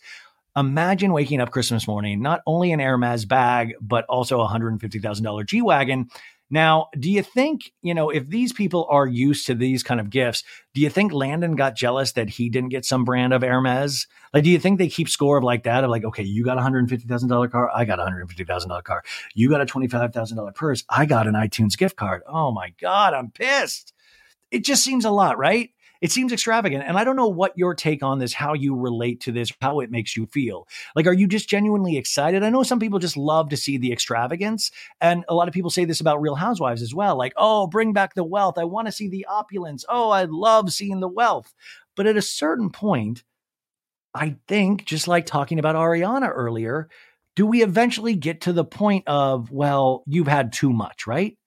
Imagine waking up Christmas morning, not only an Hermes bag, but also a $150,000 G Wagon now, do you think, you know, if these people are used to these kind of gifts, do you think Landon got jealous that he didn't get some brand of Hermes? Like, do you think they keep score of like that? Of like, okay, you got a $150,000 car. I got a $150,000 car. You got a $25,000 purse. I got an iTunes gift card. Oh my God, I'm pissed. It just seems a lot, right? It seems extravagant. And I don't know what your take on this, how you relate to this, how it makes you feel. Like, are you just genuinely excited? I know some people just love to see the extravagance. And a lot of people say this about Real Housewives as well. Like, oh, bring back the wealth. I want to see the opulence. Oh, I love seeing the wealth. But at a certain point, I think, just like talking about Ariana earlier, do we eventually get to the point of, well, you've had too much, right?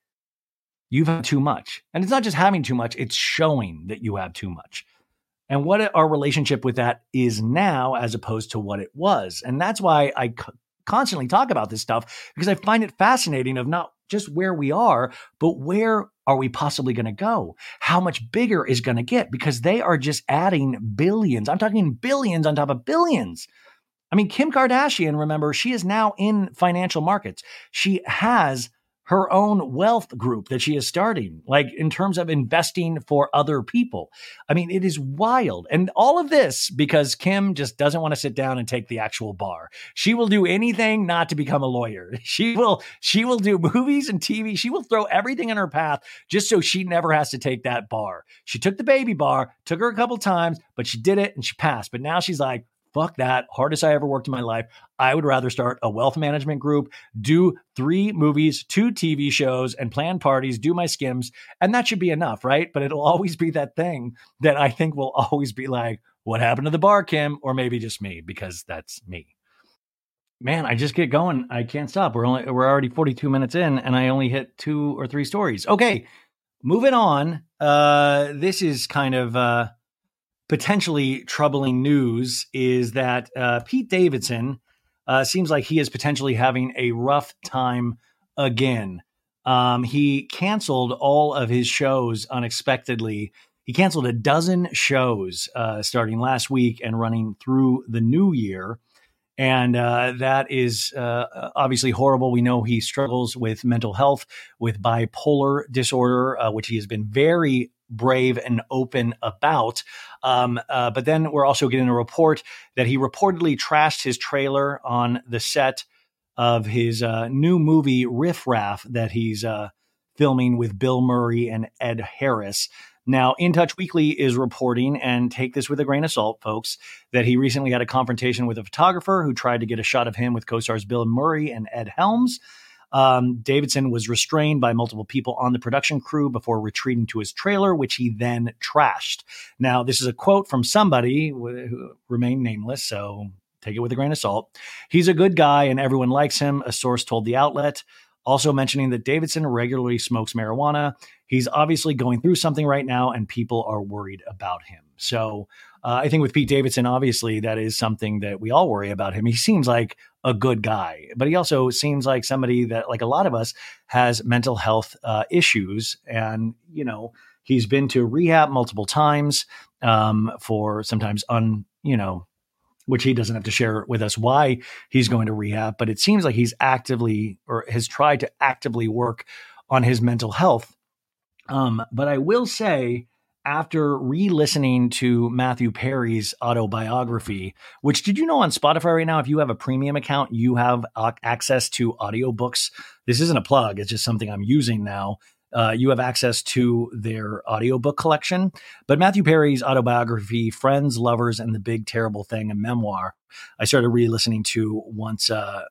You've had too much. And it's not just having too much, it's showing that you have too much. And what our relationship with that is now as opposed to what it was. And that's why I constantly talk about this stuff because I find it fascinating of not just where we are, but where are we possibly going to go? How much bigger is going to get because they are just adding billions. I'm talking billions on top of billions. I mean, Kim Kardashian, remember, she is now in financial markets. She has her own wealth group that she is starting, like in terms of investing for other people. I mean, it is wild. And all of this because Kim just doesn't want to sit down and take the actual bar. She will do anything not to become a lawyer. [LAUGHS] She will, she will do movies and TV. She will throw everything in her path just so she never has to take that bar. She took the baby bar, took her a couple times, but she did it and she passed. But now she's like, fuck that. Hardest I ever worked in my life. I would rather start a wealth management group, do three movies, two TV shows, and plan parties, do my skims. And that should be enough, right? But it'll always be that thing that I think will always be like, what happened to the bar, Kim? Or maybe just me, because that's me. Man, I just get going. I can't stop. We're only we're already 42 minutes in, and I only hit two or three stories. Okay, moving on. Uh, this is kind of uh potentially troubling news is that uh, Pete Davidson uh, seems like he is potentially having a rough time again. Um, he canceled all of his shows unexpectedly. He canceled a dozen shows uh, starting last week and running through the new year. And uh, that is uh, obviously horrible. We know he struggles with mental health, with bipolar disorder, uh, which he has been very brave and open about. Um, uh, but then we're also getting a report that he reportedly trashed his trailer on the set of his uh, new movie Riff Raff that he's uh, filming with Bill Murray and Ed Harris. Now, In Touch Weekly is reporting, and take this with a grain of salt, folks, that he recently had a confrontation with a photographer who tried to get a shot of him with co stars Bill Murray and Ed Helms. Um, Davidson was restrained by multiple people on the production crew before retreating to his trailer, which he then trashed. Now, this is a quote from somebody who remained nameless, so take it with a grain of salt. He's a good guy and everyone likes him, a source told the outlet. Also mentioning that Davidson regularly smokes marijuana. He's obviously going through something right now and people are worried about him. So uh, I think with Pete Davidson, obviously, that is something that we all worry about him. He seems like a good guy, but he also seems like somebody that, like a lot of us, has mental health uh, issues. And, you know, he's been to rehab multiple times um, for sometimes un, you know, which he doesn't have to share with us why he's going to rehab, but it seems like he's actively or has tried to actively work on his mental health. Um, but I will say after re-listening to Matthew Perry's autobiography, which did you know on Spotify right now, if you have a premium account, you have access to audiobooks. This isn't a plug; it's just something I'm using now. Uh, you have access to their audiobook collection. But Matthew Perry's autobiography, Friends, Lovers, and the Big Terrible Thing, a memoir, I started re-listening to once uh,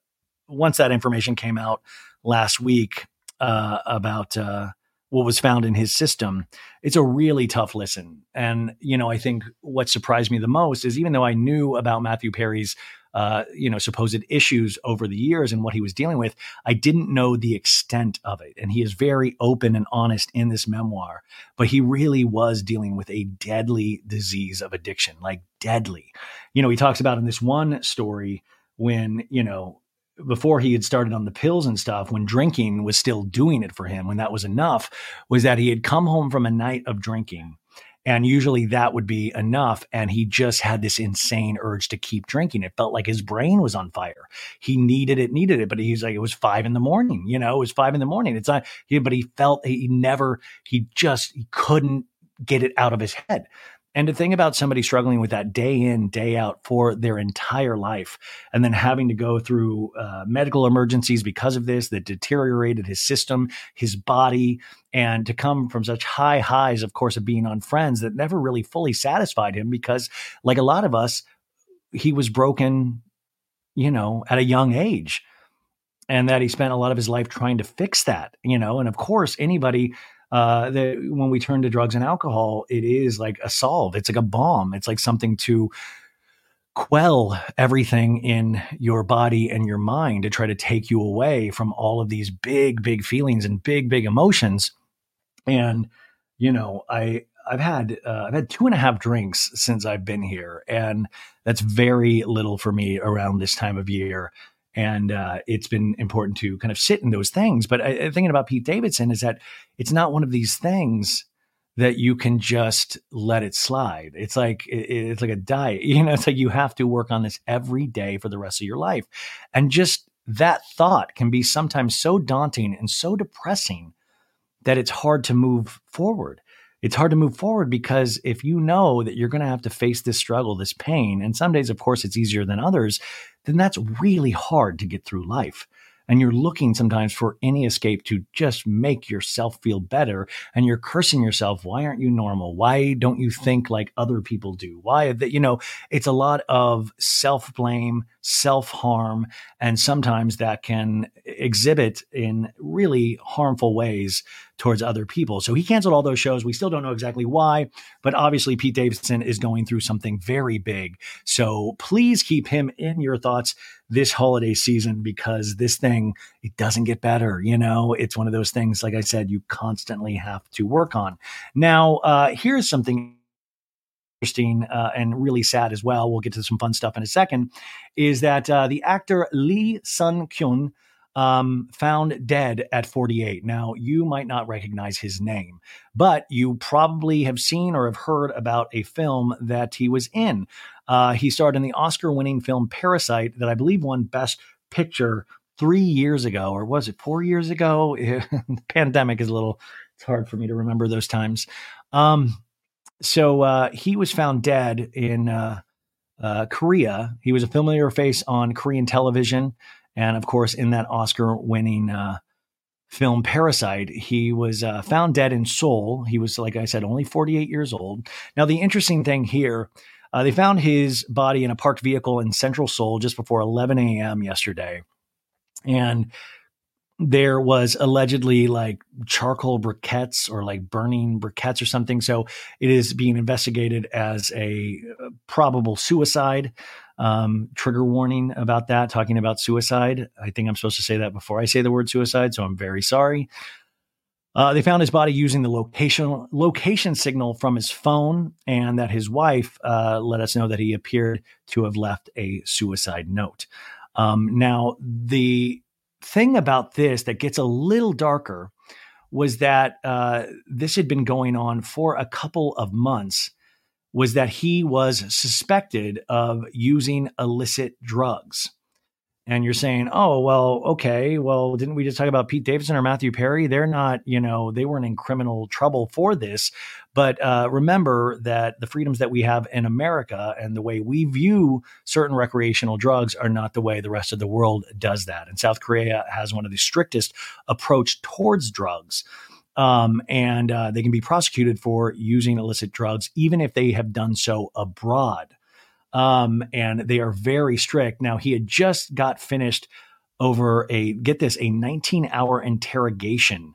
once that information came out last week uh, about uh, what was found in his system, it's a really tough listen. And, you know, I think what surprised me the most is even though I knew about Matthew Perry's, uh, you know, supposed issues over the years and what he was dealing with, I didn't know the extent of it. And he is very open and honest in this memoir, but he really was dealing with a deadly disease of addiction, like deadly. You know, he talks about in this one story when, you know, before he had started on the pills and stuff, when drinking was still doing it for him, when that was enough, was that he had come home from a night of drinking. And usually that would be enough. And he just had this insane urge to keep drinking. It felt like his brain was on fire. He needed it, needed it. But he's like, it was five in the morning, you know, it was five in the morning. It's not, but he felt he never, he just, he couldn't get it out of his head. And to think about somebody struggling with that day in, day out for their entire life, and then having to go through uh, medical emergencies because of this that deteriorated his system, his body, and to come from such high highs, of course, of being on friends that never really fully satisfied him because, like a lot of us, he was broken, you know, at a young age. And that he spent a lot of his life trying to fix that, you know, and of course, anybody uh, that when we turn to drugs and alcohol, it is like a solve. It's like a bomb. It's like something to quell everything in your body and your mind to try to take you away from all of these big, big feelings and big, big emotions. And you know, I I've had uh, I've had two and a half drinks since I've been here, and that's very little for me around this time of year and uh, it's been important to kind of sit in those things. But I, thinking about Pete Davidson is that it's not one of these things that you can just let it slide. It's like it, it's like a diet. [LAUGHS] You know, it's like you have to work on this every day for the rest of your life, and just that thought can be sometimes so daunting and so depressing that it's hard to move forward it's hard to move forward because if you know that you're going to have to face this struggle, this pain, and some days, of course, it's easier than others, then that's really hard to get through life. And you're looking sometimes for any escape to just make yourself feel better and you're cursing yourself why aren't you normal? Why don't you think like other people do? Why that you know it's a lot of self blame self harm and sometimes that can exhibit in really harmful ways towards other people. So he canceled all those shows. We still don't know exactly why but obviously Pete Davidson is going through something very big. So please keep him in your thoughts this holiday season because this thing it doesn't get better you know? It's one of those things like i said you constantly have to work on. Now uh, here's something interesting uh, and really sad as well we'll get to some fun stuff in a second is that uh, the actor lee sun kyun um, found dead at 48. Now, you might not recognize his name, but you probably have seen or have heard about a film that he was in. Uh, he starred in the Oscar winning film Parasite, that I believe won Best Picture three years ago, or was it four years ago? [LAUGHS] the pandemic is a little, it's hard for me to remember those times. Um, so uh, he was found dead in uh, uh, Korea. He was a familiar face on Korean television. And of course, in that Oscar winning uh, film Parasite, he was uh, found dead in Seoul. He was, like I said, only 48 years old. Now, the interesting thing here uh, they found his body in a parked vehicle in central Seoul just before 11 a.m. yesterday. And there was allegedly like charcoal briquettes or like burning briquettes or something. So it is being investigated as a uh, probable suicide. Um, trigger warning about that, talking about suicide. I think I'm supposed to say that before I say the word suicide. So I'm very sorry. Uh, they found his body using the location location signal from his phone, and that his wife uh, let us know that he appeared to have left a suicide note. Um, now, the thing about this that gets a little darker was that uh, this had been going on for a couple of months. Was that he was suspected of using illicit drugs. and you're saying, oh, well, okay, well, didn't we just talk about Pete Davidson or Matthew Perry? They're not, you know, they weren't in criminal trouble for this. But uh, remember that the freedoms that we have in America and the way we view certain recreational drugs are not the way the rest of the world does that. And South Korea has one of the strictest approach towards drugs. Um, and uh, they can be prosecuted for using illicit drugs, even if they have done so abroad um, and they are very strict. Now, he had just got finished over a get this a 19 hour interrogation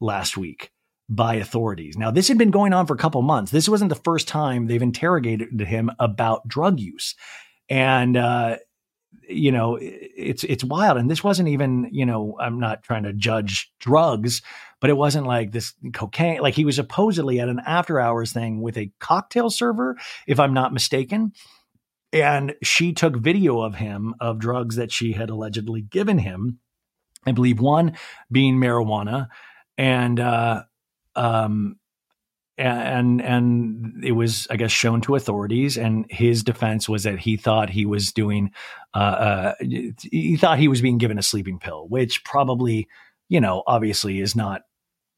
last week by authorities. Now, this had been going on for a couple months. This wasn't the first time they've interrogated him about drug use, and uh, you know it's it's wild. And this wasn't even you know I'm not trying to judge drugs, but it wasn't like this cocaine. Like he was supposedly at an after hours thing with a cocktail server, if I'm not mistaken and she took video of him of drugs that she had allegedly given him. I believe one being marijuana, and uh, um, and and it was I guess shown to authorities. And his defense was that he thought he was doing, uh, uh, he thought he was being given a sleeping pill, which probably, you know, obviously is not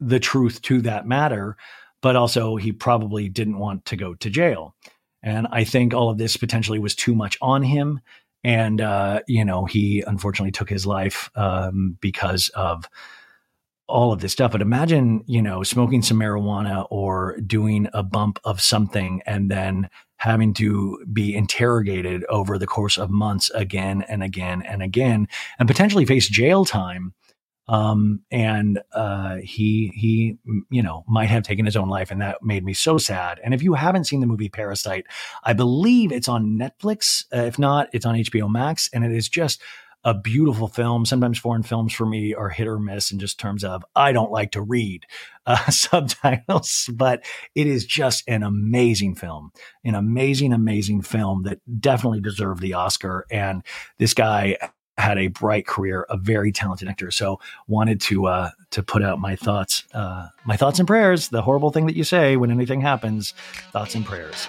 the truth to that matter. But also, he probably didn't want to go to jail. And I think all of this potentially was too much on him. And, uh, you know, he unfortunately took his life um, because of all of this stuff. But imagine, you know, smoking some marijuana or doing a bump of something and then having to be interrogated over the course of months again and again and again and potentially face jail time um, and uh, he he you know might have taken his own life, and that made me so sad. And if you haven't seen the movie Parasite, I believe it's on Netflix. Uh, if not, it's on HBO Max, and it is just a beautiful film. Sometimes foreign films for me are hit or miss in just terms of I don't like to read [LAUGHS] uh, subtitles, [LAUGHS] but it is just an amazing film, an amazing, amazing film that definitely deserved the Oscar. And this guy had a bright career, a very talented actor. So wanted to uh, to put out my thoughts, uh, my thoughts and prayers. The horrible thing that you say when anything happens, thoughts and prayers.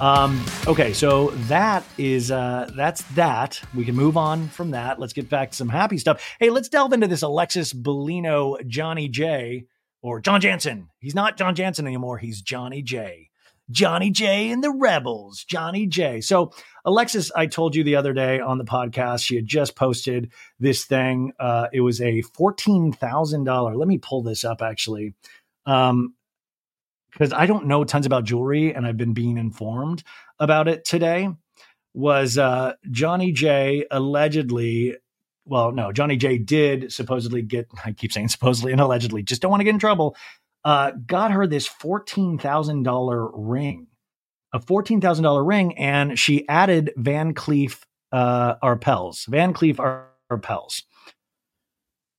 Um, okay, so that is uh, that's that. We can move on from that. Let's get back to some happy stuff. Hey, let's delve into this Alexis Bellino, Johnny J, or John Janssen. He's not John Janssen anymore. He's Johnny J. Johnny J and the Rebels. Johnny J. So Alexis, I told you the other day on the podcast, she had just posted this thing. Uh, it was a fourteen thousand dollar. Let me pull this up actually. Um, because I don't know tons about jewelry and I've been being informed about it today, was uh, Johnny J allegedly. Well, no, Johnny J did supposedly get, [LAUGHS] I keep saying supposedly and allegedly, just don't want to get in trouble, uh, got her this $14,000 ring, a $14,000 ring, and she added Van Cleef uh, Arpels, Van Cleef Arpels.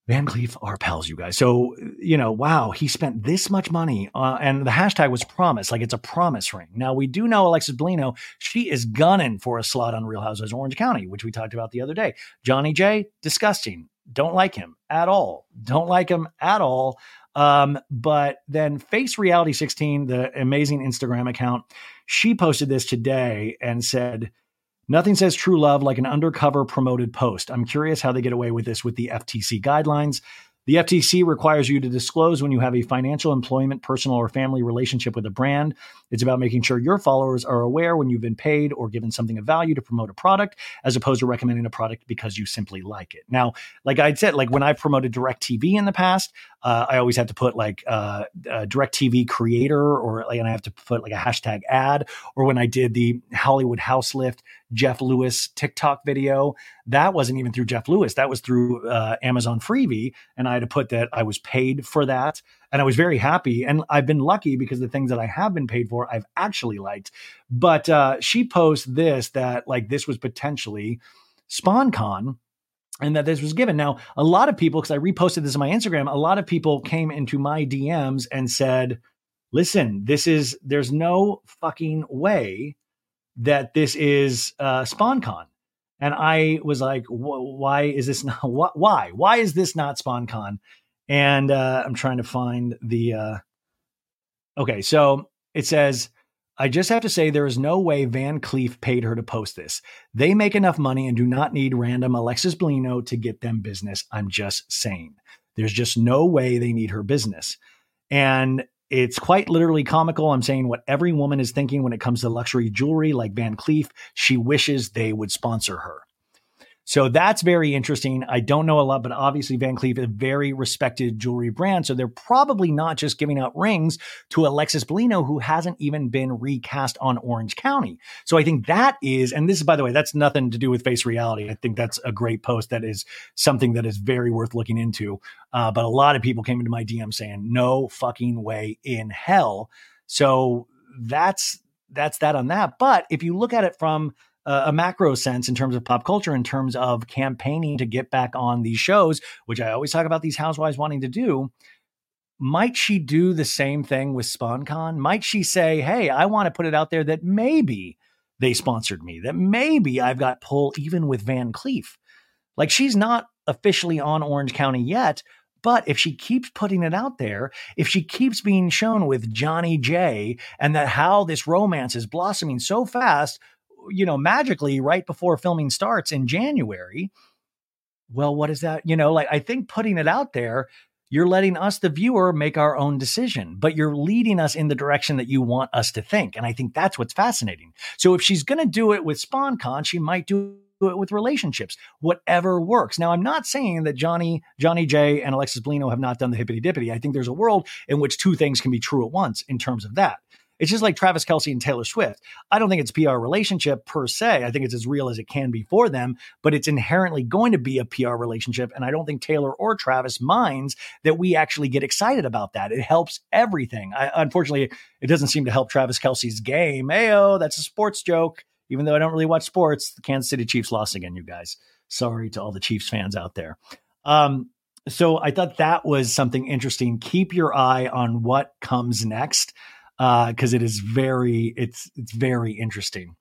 Van Cleef are pals, you guys. So, you know, wow, he spent this much money. Uh, and the hashtag was promise, like it's a promise ring. Now, we do know Alexis Bellino, she is gunning for a slot on Real Housewives Orange County, which we talked about the other day. Johnny J, disgusting. Don't like him at all. Don't like him at all. Um, but then Face Reality 16, the amazing Instagram account, she posted this today and said, Nothing says true love like an undercover promoted post. I'm curious how they get away with this with the FTC guidelines. The FTC requires you to disclose when you have a financial, employment, personal, or family relationship with a brand. It's about making sure your followers are aware when you've been paid or given something of value to promote a product, as opposed to recommending a product because you simply like it. Now, like I'd said, like when I promoted DirecTV in the past, uh, I always have to put like uh, uh, DirecTV creator or and I have to put like a hashtag ad. Or when I did the Hollywood House Lift Jeff Lewis TikTok video, that wasn't even through Jeff Lewis. That was through uh, Amazon Freevee, and I had to put that I was paid for that, and I was very happy. And I've been lucky because the things that I have been paid for, I've actually liked. But uh, she posts this that like this was potentially spon con and that this was given. Now, a lot of people, because I reposted this on my Instagram, a lot of people came into my DMs and said, listen, this is, there's no fucking way that this is uh, spon con. And I was like, why is this not, [LAUGHS] wh- why? Why is this not spon con? And uh, I'm trying to find the, uh, okay, so it says, I just have to say there is no way Van Cleef paid her to post this. They make enough money and do not need random Alexis Bellino to get them business. I'm just saying. There's just no way they need her business. And it's quite literally comical. I'm saying what every woman is thinking when it comes to luxury jewelry like Van Cleef. She wishes they would sponsor her. So that's very interesting. I don't know a lot, but obviously Van Cleef is a very respected jewelry brand. So they're probably not just giving out rings to Alexis Bellino, who hasn't even been recast on Orange County. So I think that is, and this is, by the way, that's nothing to do with face reality. I think that's a great post. That is something that is very worth looking into. Uh, but a lot of people came into my DM saying, no fucking way in hell. So that's, that's that on that. But if you look at it from a macro sense in terms of pop culture, in terms of campaigning to get back on these shows, which I always talk about these housewives wanting to do. Might she do the same thing with spon con? Might she say, hey, I want to put it out there that maybe they sponsored me, that maybe I've got pull even with Van Cleef? Like she's not officially on Orange County yet, but if she keeps putting it out there, if she keeps being shown with Johnny J and that how this romance is blossoming so fast, you know, magically right before filming starts in January. Well, what is that? You know, like I think putting it out there, you're letting us, the viewer, make our own decision, but you're leading us in the direction that you want us to think. And I think that's what's fascinating. So if she's going to do it with spon con, she might do it with relationships, whatever works. Now, I'm not saying that Johnny, Johnny J and Alexis Bellino have not done the hippity dippity. I think there's a world in which two things can be true at once in terms of that. It's just like Travis Kelce and Taylor Swift. I don't think it's PR relationship per se. I think it's as real as it can be for them, but it's inherently going to be a PR relationship. And I don't think Taylor or Travis minds that we actually get excited about that. It helps everything. I, unfortunately, it doesn't seem to help Travis Kelce's game. Ayo, that's a sports joke. Even though I don't really watch sports, the Kansas City Chiefs lost again, you guys. Sorry to all the Chiefs fans out there. Um, so I thought that was something interesting. Keep your eye on what comes next because uh, it is very it's it's very interesting.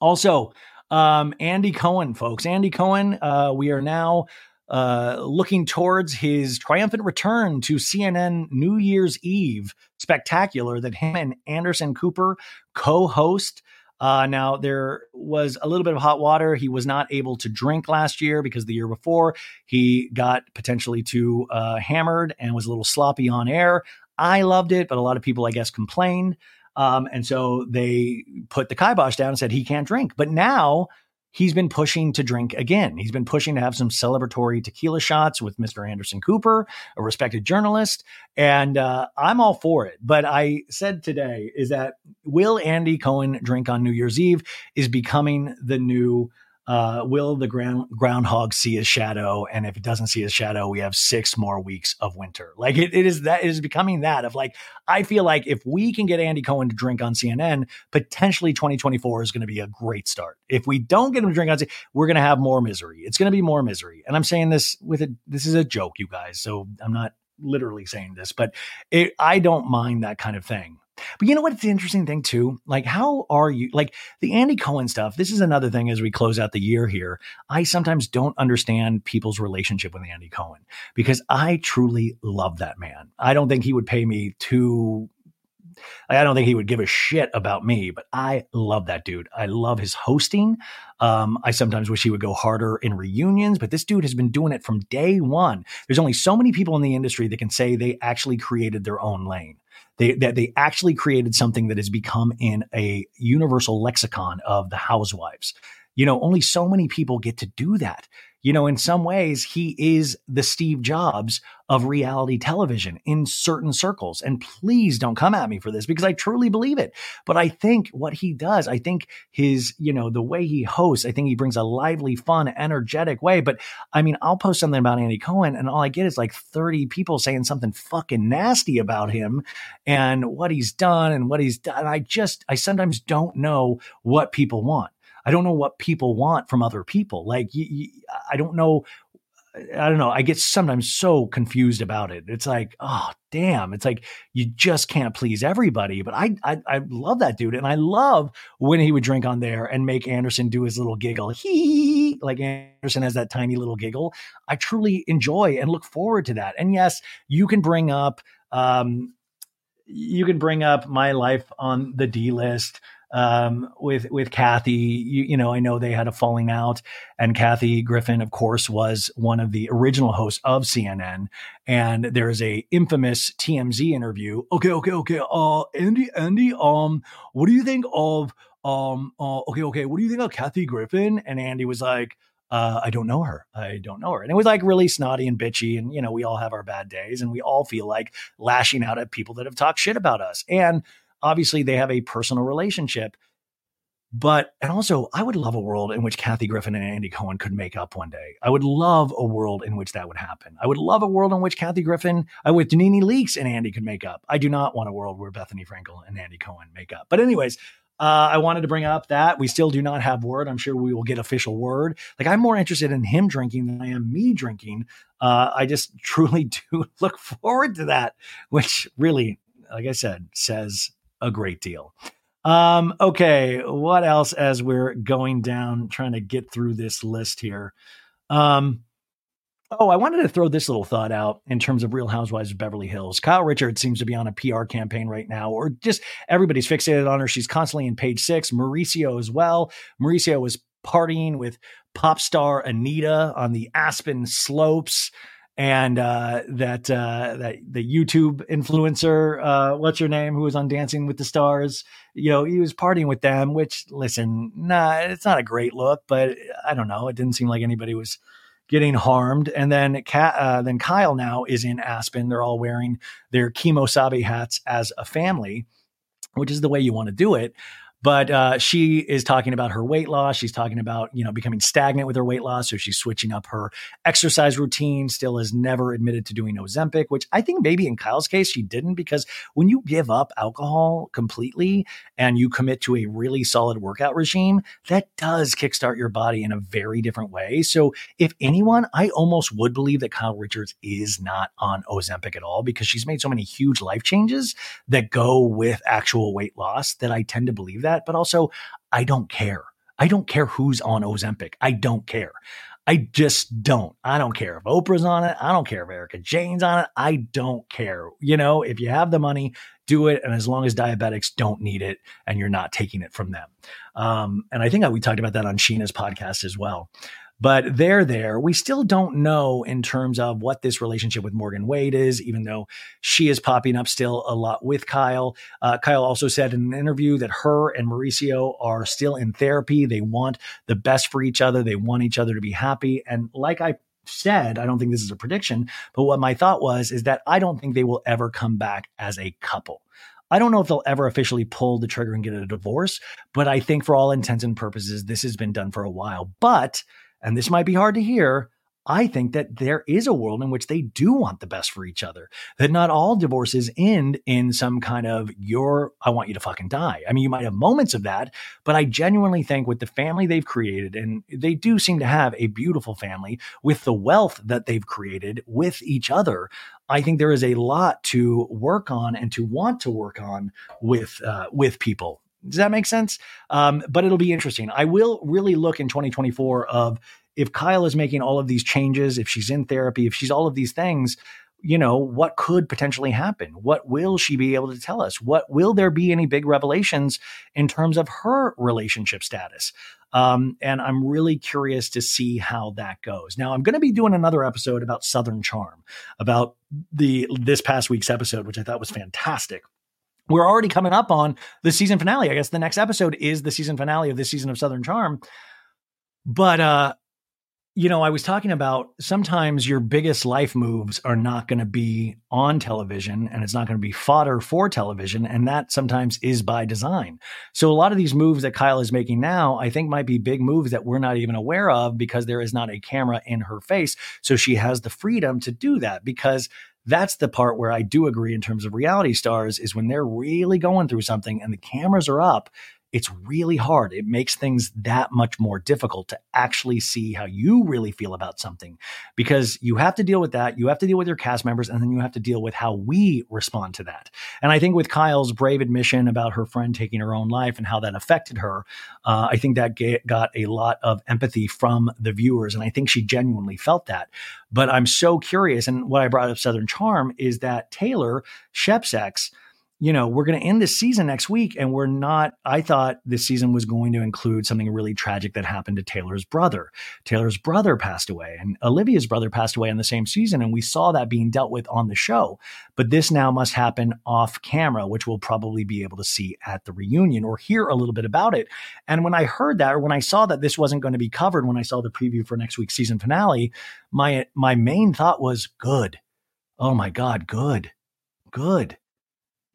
Also, um, Andy Cohen, folks, Andy Cohen, uh, we are now uh, looking towards his triumphant return to CNN New Year's Eve spectacular that him and Anderson Cooper co-host. Uh, now there was a little bit of hot water. He was not able to drink last year because the year before he got potentially too uh, hammered and was a little sloppy on air. I loved it, but a lot of people, I guess, complained. Um, and so they put the kibosh down and said he can't drink. But now he's been pushing to drink again. He's been pushing to have some celebratory tequila shots with Mr. Anderson Cooper, a respected journalist. And uh, I'm all for it. But I said today is that will Andy Cohen drink on New Year's Eve is becoming the new uh, will the ground, groundhog see his shadow? And if it doesn't see his shadow, we have six more weeks of winter. Like it, it is that it is becoming that of like, I feel like if we can get Andy Cohen to drink on CNN, potentially 2024 is going to be a great start. If we don't get him to drink on CNN, we're going to have more misery. It's going to be more misery. And I'm saying this with a, this is a joke, you guys. So I'm not literally saying this, but it, I don't mind that kind of thing. But you know what? It's the interesting thing too. Like, how are you? Like the Andy Cohen stuff. This is another thing as we close out the year here. I sometimes don't understand people's relationship with Andy Cohen because I truly love that man. I don't think he would pay me two I don't think he would give a shit about me, but I love that dude. I love his hosting. Um, I sometimes wish he would go harder in reunions, but this dude has been doing it from day one. There's only so many people in the industry that can say they actually created their own lane. They, that they actually created something that has become in a universal lexicon of the housewives. You know, only so many people get to do that you know, in some ways, he is the Steve Jobs of reality television in certain circles. And please don't come at me for this because I truly believe it. But I think what he does, I think his, you know, the way he hosts, I think he brings a lively, fun, energetic way. But I mean, I'll post something about Andy Cohen and all I get is like 30 people saying something fucking nasty about him and what he's done and what he's done. I just, I sometimes don't know what people want. I don't know what people want from other people. Like, I don't know. I don't know. I get sometimes so confused about it. It's like, oh damn! It's like you just can't please everybody. But I, I, I love that dude, and I love when he would drink on there and make Anderson do his little giggle. He like Anderson has that tiny little giggle. I truly enjoy and look forward to that. And yes, you can bring up, um, you can bring up my life on the D list um, with with Kathy. You, you, know, I know they had a falling out, and Kathy Griffin, of course, was one of the original hosts of CNN. And there is a infamous TMZ interview. Okay, okay, okay. Uh, Andy, Andy, um, what do you think of um? Uh, okay, okay. What do you think of Kathy Griffin? And Andy was like. Uh, I don't know her. I don't know her. And it was like really snotty and bitchy. And, you know, we all have our bad days and we all feel like lashing out at people that have talked shit about us. And obviously they have a personal relationship. But, and also, I would love a world in which Kathy Griffin and Andy Cohen could make up one day. I would love a world in which that would happen. I would love a world in which Kathy Griffin uh, with NeNe Leakes and Andy could make up. I do not want a world where Bethenny Frankel and Andy Cohen make up. But, anyways, uh, I wanted to bring up that we still do not have word. I'm sure we will get official word. Like I'm more interested in him drinking than I am me drinking. Uh, I just [LAUGHS] truly do look forward to that, which really, like I said, says a great deal. Um, okay, what else as we're going down, trying to get through this list here? Um, oh, I wanted to throw this little thought out in terms of Real Housewives of Beverly Hills. Kyle Richards seems to be on a PR campaign right now, or just everybody's fixated on her. She's constantly in page six. Mauricio as well. Mauricio was partying with pop star Anita on the Aspen slopes and uh, that uh, that the YouTube influencer, uh, what's your name, who was on Dancing with the Stars, you know, he was partying with them. Which, listen, nah, it's not a great look, but I don't know. It didn't seem like anybody was getting harmed. And then uh, then Kyle now is in Aspen. They're all wearing their Kemo Sabe hats as a family, which is the way you want to do it. But uh, she is talking about her weight loss. She's talking about, you know, becoming stagnant with her weight loss. So she's switching up her exercise routine, still has never admitted to doing Ozempic, which I think maybe in Kyle's case, she didn't because when you give up alcohol completely and you commit to a really solid workout regime, that does kickstart your body in a very different way. So if anyone, I almost would believe that Kyle Richards is not on Ozempic at all because she's made so many huge life changes that go with actual weight loss that I tend to believe that that, but also I don't care. I don't care who's on Ozempic. I don't care. I just don't. I don't care if Oprah's on it. I don't care if Erika Jayne's on it. I don't care. You know, if you have the money, do it. And as long as diabetics don't need it and you're not taking it from them. Um, and I think we talked about that on Scheana's podcast as well. But they're there. We still don't know in terms of what this relationship with Morgan Wade is, even though she is popping up still a lot with Kyle. Uh, Kyle also said in an interview that her and Mauricio are still in therapy. They want the best for each other. They want each other to be happy. And like I said, I don't think this is a prediction, but what my thought was is that I don't think they will ever come back as a couple. I don't know if they'll ever officially pull the trigger and get a divorce, but I think for all intents and purposes, this has been done for a while. But and this might be hard to hear, I think that there is a world in which they do want the best for each other. That not all divorces end in some kind of you're I want you to fucking die. I mean, you might have moments of that, but I genuinely think with the family they've created, and they do seem to have a beautiful family with the wealth that they've created with each other. I think there is a lot to work on and to want to work on with uh, with people does that make sense? Um, but it'll be interesting. I will really look in 2024 of if Kyle is making all of these changes, if she's in therapy, if she's all of these things, you know, what could potentially happen? What will she be able to tell us? What will there be any big revelations in terms of her relationship status? Um, and I'm really curious to see how that goes. Now, I'm going to be doing another episode about Southern Charm, about the this past week's episode, which I thought was fantastic. We're already coming up on the season finale. I guess the next episode is the season finale of this season of Southern Charm. But uh, you know, I was talking about sometimes your biggest life moves are not going to be on television and it's not going to be fodder for television. And that sometimes is by design. So a lot of these moves that Kyle is making now, I think might be big moves that we're not even aware of because there is not a camera in her face. So she has the freedom to do that because that's the part where I do agree in terms of reality stars is when they're really going through something and the cameras are up it's really hard. It makes things that much more difficult to actually see how you really feel about something because you have to deal with that. You have to deal with your cast members and then you have to deal with how we respond to that. And I think with Kyle's brave admission about her friend taking her own life and how that affected her, uh, I think that got a lot of empathy from the viewers. And I think she genuinely felt that. But I'm so curious. And what I brought up Southern Charm is that Taylor Shep's ex, you know, we're going to end this season next week, and we're not. I thought this season was going to include something really tragic that happened to Taylor's brother. Taylor's brother passed away, and Olivia's brother passed away in the same season, and we saw that being dealt with on the show. But this now must happen off camera, which we'll probably be able to see at the reunion or hear a little bit about it. And when I heard that, or when I saw that this wasn't going to be covered, when I saw the preview for next week's season finale, my my main thought was good. Oh my God, good, good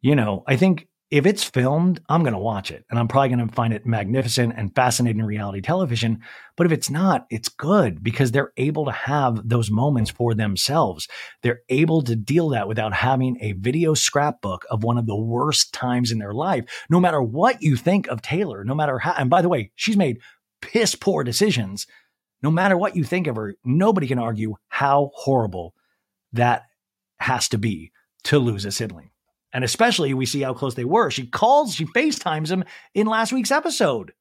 you know, I think if it's filmed, I'm going to watch it and I'm probably going to find it magnificent and fascinating reality television. But if it's not, it's good because they're able to have those moments for themselves. They're able to deal that without having a video scrapbook of one of the worst times in their life. No matter what you think of Taylor, no matter how, and by the way, she's made piss poor decisions. No matter what you think of her, nobody can argue how horrible that has to be to lose a sibling. And especially we see how close they were. She calls, she FaceTimes him in last week's episode.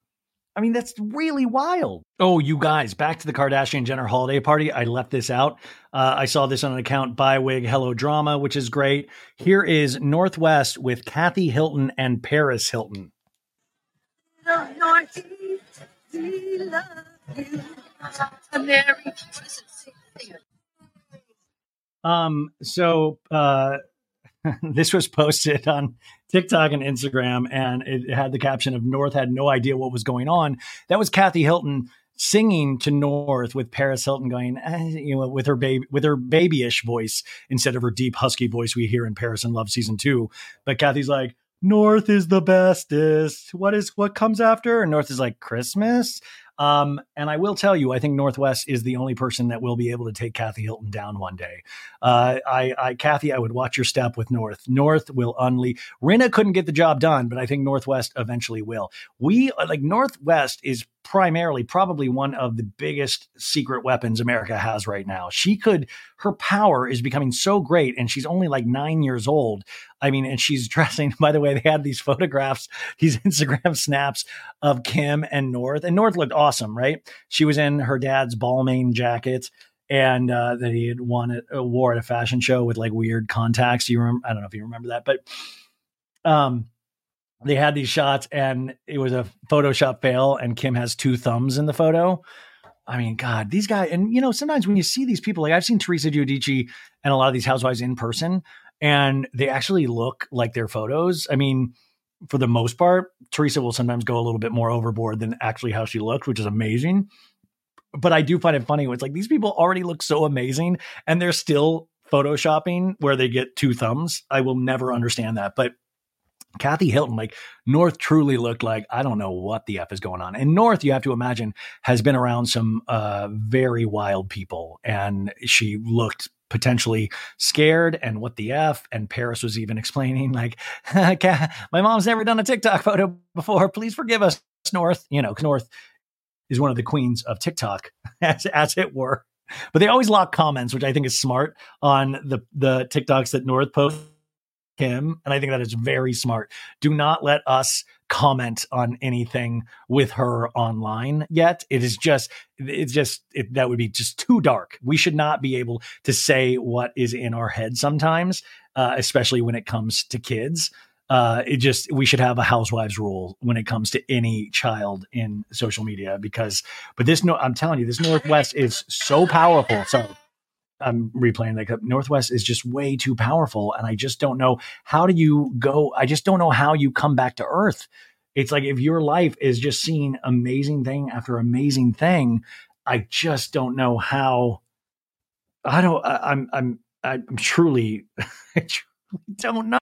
I mean, that's really wild. Oh, you guys, back to the Kardashian Jenner holiday party. I left this out. Uh, I saw this on an account by Wig Hello Drama, which is great. Here is North West with Kathy Hilton and Paris Hilton. Um, so uh [LAUGHS] this was posted on TikTok and Instagram, and it had the caption of North had no idea what was going on. That was Kathy Hilton singing to North with Paris Hilton going, eh, you know, with her baby, with her babyish voice instead of her deep husky voice we hear in Paris in Love season two. But Kathy's like, North is the bestest. What is what comes after? And North is like Christmas. Um, and I will tell you, I think North West is the only person that will be able to take Kathy Hilton down one day. Uh, I, I, Kathy, I would watch your step with North. North will unleash. Rinna couldn't get the job done, but I think North West eventually will. We like North West is primarily probably one of the biggest secret weapons America has right now. She could, her power is becoming so great, and she's only like nine years old. I mean, and she's [LAUGHS] dressing, by the way, they had these photographs, [LAUGHS] these Instagram snaps of Kim and North, and North looked awesome, right? She was in her dad's Balmain jacket and uh, that he had won it, uh, wore at a fashion show with like weird contacts. You remember? I don't know if you remember that, but um, they had these shots and it was a Photoshop fail, and Kim has two thumbs in the photo. I mean, God, these guys, and you know, sometimes when you see these people, like I've seen Teresa Giudice and a lot of these housewives in person, and they actually look like their photos. I mean, for the most part, Teresa will sometimes go a little bit more overboard than actually how she looked, which is amazing. But I do find it funny. When it's like these people already look so amazing and they're still photoshopping where they get two thumbs. I will never understand that. But Kathy Hilton, like North truly looked like I don't know what the F is going on. And North, you have to imagine, has been around some uh, very wild people. And she looked potentially scared and what the F. And Paris was even [LAUGHS] explaining, like, [LAUGHS] my mom's never done a TikTok photo before. Please forgive us, North. You know, North is one of the queens of TikTok, [LAUGHS] as, as it were. But they always lock comments, which I think is smart on the, the TikToks that North posts him, and I think that is very smart. Do not let us comment on anything with her online yet. It is just, it's just, it, that would be just too dark. We should not be able to say what is in our head sometimes, uh, especially when it comes to kids. Uh, it just, we should have a housewives rule when it comes to any child in social media because, but this, no, I'm telling you, this North West is so powerful. So, I'm replaying that North West is just way too powerful. And I just don't know how do you go? I just don't know how you come back to earth. It's like if your life is just seeing amazing thing after amazing thing, I just don't know how. I don't. I, I'm. I'm. I'm truly. [LAUGHS] I truly don't know.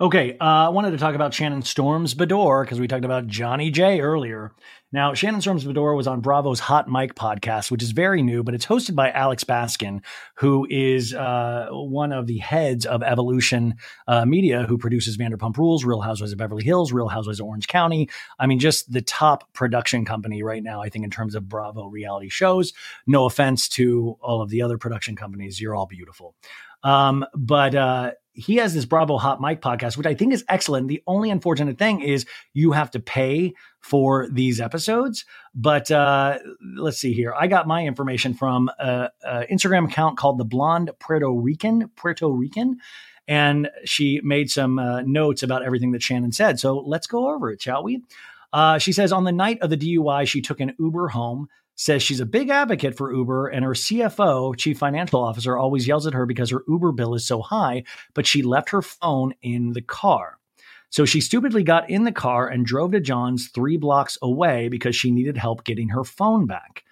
Okay, uh, I wanted to talk about Shannon Storms Beador because we talked about Johnny J earlier. Now, Shannon Storms Beador was on Bravo's Hot Mic podcast, which is very new, but it's hosted by Alex Baskin, who is uh, one of the heads of Evolution uh, Media, who produces Vanderpump Rules, Real Housewives of Beverly Hills, Real Housewives of Orange County. I mean, just the top production company right now, I think, in terms of Bravo reality shows. No offense to all of the other production companies, you're all beautiful. Um, but uh, he has this Bravo Hot Mic podcast, which I think is excellent. The only unfortunate thing is you have to pay for these episodes. But uh, let's see here. I got my information from an Instagram account called the Blonde Puerto Rican. Puerto Rican. And she made some uh, notes about everything that Shannon said. So let's go over it, shall we? Uh, she says on the night of the DUI, she took an Uber home says she's a big advocate for Uber, and her CFO, chief financial officer, always yells at her because her Uber bill is so high, but she left her phone in the car. So she stupidly got in the car and drove to John's three blocks away because she needed help getting her phone back.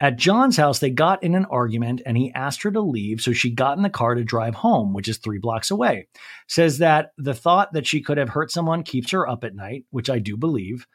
At John's house, they got in an argument and he asked her to leave, so she got in the car to drive home, which is three blocks away. Says that the thought that she could have hurt someone keeps her up at night, which I do believe.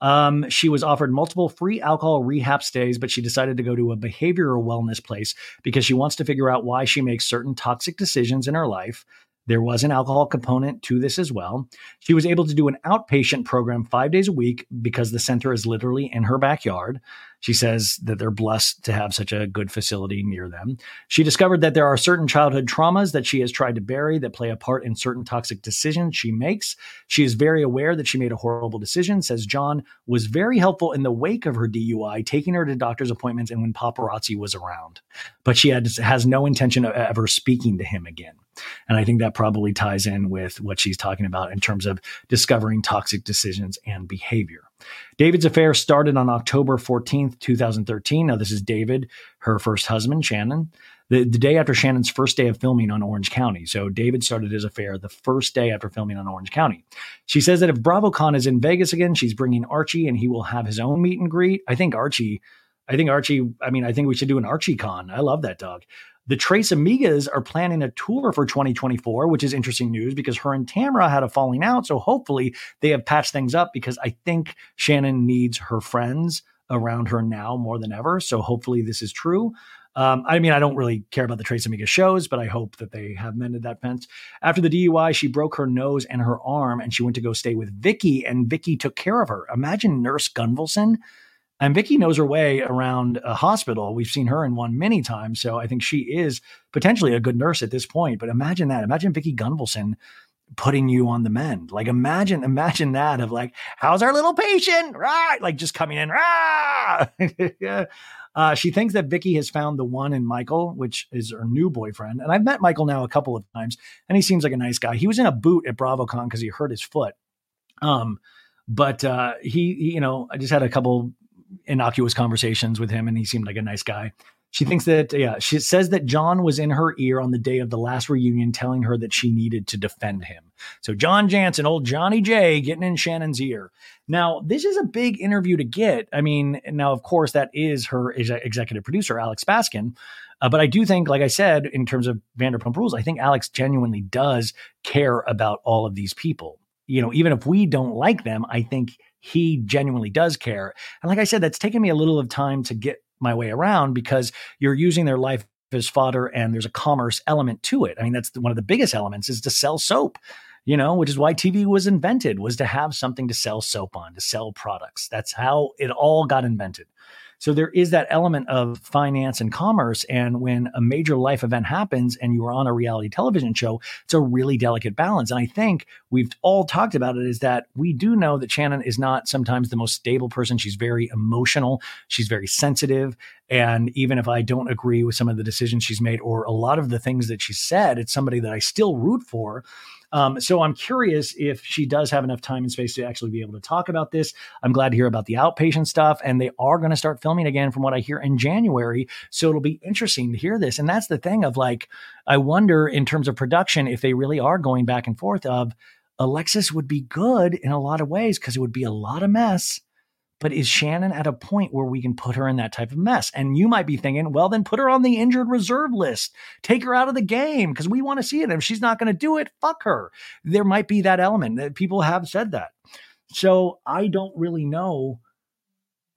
Um, she was offered multiple free alcohol rehab stays, but she decided to go to a behavioral wellness place because she wants to figure out why she makes certain toxic decisions in her life. There was an alcohol component to this as well. She was able to do an outpatient program five days a week because the center is literally in her backyard. She says that they're blessed to have such a good facility near them. She discovered that there are certain childhood traumas that she has tried to bury that play a part in certain toxic decisions she makes. She is very aware that she made a horrible decision, says John was very helpful in the wake of her DUI, taking her to doctor's appointments and when paparazzi was around. But she had, has no intention of ever speaking to him again. And I think that probably ties in with what she's talking about in terms of discovering toxic decisions and behavior. David's affair started on October 14th, 2013. Now, this is David, her first husband, Shannon, the, the day after Shannon's first day of filming on Orange County. So, David started his affair the first day after filming on Orange County. She says that if BravoCon is in Vegas again, she's bringing Archie and he will have his own meet and greet. I think Archie. I think Archie, I mean, I think we should do an Archie con. I love that dog. The Tres Amigas are planning a tour for 2024, which is interesting news because her and Tamra had a falling out. So hopefully they have patched things up because I think Shannon needs her friends around her now more than ever. So hopefully this is true. Um, I mean, I don't really care about the Tres Amigas shows, but I hope that they have mended that fence. After the DUI, she broke her nose and her arm, and she went to go stay with Vicki, and Vicki took care of her. Imagine Nurse Gunvalson and Vicki knows her way around a hospital. We've seen her in one many times. So I think she is potentially a good nurse at this point. But imagine that. Imagine Vicki Gunvalson putting you on the mend. Like imagine, imagine that of like, how's our little patient? Right. Like just coming in. [LAUGHS] yeah. Uh, she thinks that Vicki has found the one in Michael, which is her new boyfriend. And I've met Michael now a couple of times, and he seems like a nice guy. He was in a boot at BravoCon because he hurt his foot. Um, but uh, he, he, you know, I just had a couple innocuous conversations with him, and he seemed like a nice guy. She thinks that, yeah, she says that John was in her ear on the day of the last reunion telling her that she needed to defend him. So, John Janssen, old Johnny J, getting in Shannon's ear. Now, this is a big interview to get. I mean, now, of course, that is her ex- executive producer, Alex Baskin. Uh, but I do think, like I said, in terms of Vanderpump Rules, I think Alex genuinely does care about all of these people. You know, even if we don't like them, I think he genuinely does care. And like I said, that's taken me a little of time to get my way around because you're using their life as fodder and there's a commerce element to it. I mean, that's one of the biggest elements is to sell soap, you know, which is why TV was invented was to have something to sell soap on, to sell products. That's how it all got invented. So there is that element of finance and commerce. And when a major life event happens and you are on a reality television show, it's a really delicate balance. And I think we've all talked about it is that we do know that Shannon is not sometimes the most stable person. She's very emotional. She's very sensitive. And even if I don't agree with some of the decisions she's made or a lot of the things that she said, it's somebody that I still root for. Um, so I'm curious if she does have enough time and space to actually be able to talk about this. I'm glad to hear about the outpatient stuff, and they are going to start filming again, from what I hear, in January. So it'll be interesting to hear this. And that's the thing of like, I wonder in terms of production if they really are going back and forth of Alexis would be good in a lot of ways because it would be a lot of mess but is Shannon at a point where we can put her in that type of mess? And you might be thinking, well, then put her on the injured reserve list, take her out of the game because we want to see it. And if she's not going to do it, fuck her. There might be that element that people have said that. So I don't really know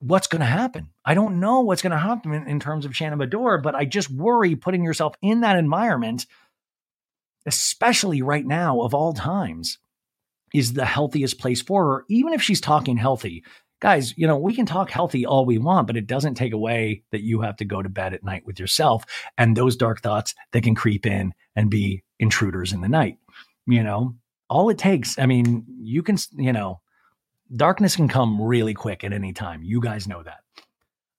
what's going to happen. I don't know what's going to happen in, in, terms of Shannon Beador, but I just worry putting yourself in that environment, especially right now of all times, is the healthiest place for her, even if she's talking healthy guys, you know, we can talk healthy all we want, but it doesn't take away that you have to go to bed at night with yourself and those dark thoughts that can creep in and be intruders in the night. You know, all it takes, I mean, you can, you know, darkness can come really quick at any time. You guys know that.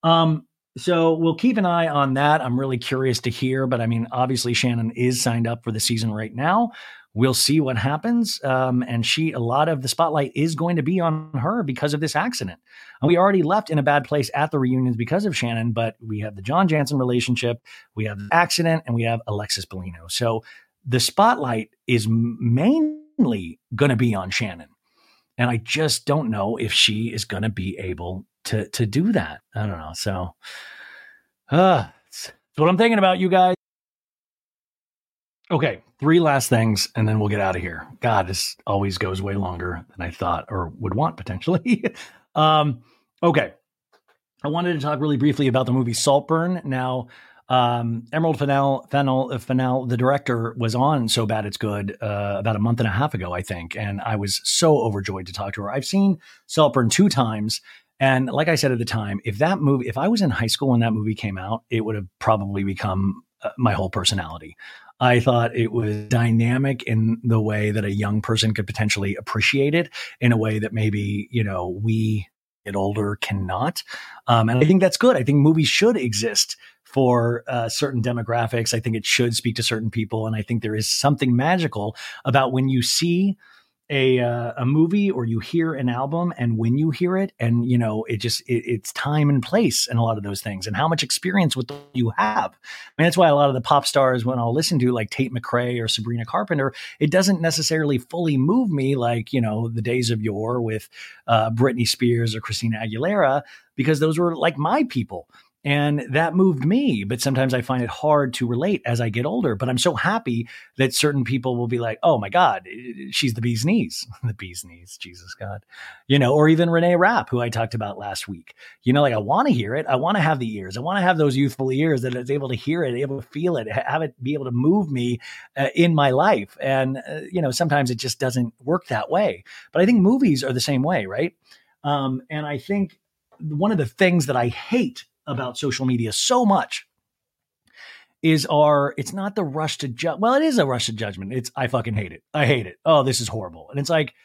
Um, so we'll keep an eye on that. I'm really curious to hear, but I mean, obviously Shannon is signed up for the season right now we'll see what happens. Um, and she, a lot of the spotlight is going to be on her because of this accident. And we already left in a bad place at the reunions because of Shannon, but we have the John Janssen relationship, we have the accident, and we have Alexis Bellino. So the spotlight is mainly going to be on Shannon. And I just don't know if she is going to be able to to do that. I don't know. So, uh, that's what I'm thinking about, you guys. Okay, three last things, and then we'll get out of here. God, this always goes way longer than I thought or would want potentially. [LAUGHS] um, okay, I wanted to talk really briefly about the movie Saltburn. Now, um, Emerald Fennell, Fennell, uh, Fennell, the director, was on So Bad It's Good uh, about a month and a half ago, I think, and I was so overjoyed to talk to her. I've seen Saltburn two times. And like I said at the time, if that movie, if I was in high school when that movie came out, it would have probably become uh, my whole personality. I thought it was dynamic in the way that a young person could potentially appreciate it in a way that maybe, you know, we get older cannot. Um, and I think that's good. I think movies should exist for uh, certain demographics. I think it should speak to certain people. And I think there is something magical about when you see a uh, a movie or you hear an album and when you hear it and you know it just it, it's time and place and a lot of those things and how much experience with you have. I mean that's why a lot of the pop stars when i'll listen to like tate mccrae or sabrina carpenter it doesn't necessarily fully move me like you know the days of yore with uh, britney spears or christina aguilera because those were like my people and that moved me. But sometimes I find it hard to relate as I get older. But I'm so happy that certain people will be like, oh my God, she's the bee's knees. [LAUGHS] the bee's knees, Jesus God. You know, or even Renee Rapp, who I talked about last week. You know, like I want to hear it. I want to have the ears. I want to have those youthful ears that is able to hear it, able to feel it, have it be able to move me uh, in my life. And, uh, you know, sometimes it just doesn't work that way. But I think movies are the same way, right? Um, and I think one of the things that I hate about social media so much is our it's not the rush to judge well it is a rush to judgment. It's i fucking hate it. I hate it. Oh this is horrible. And it's like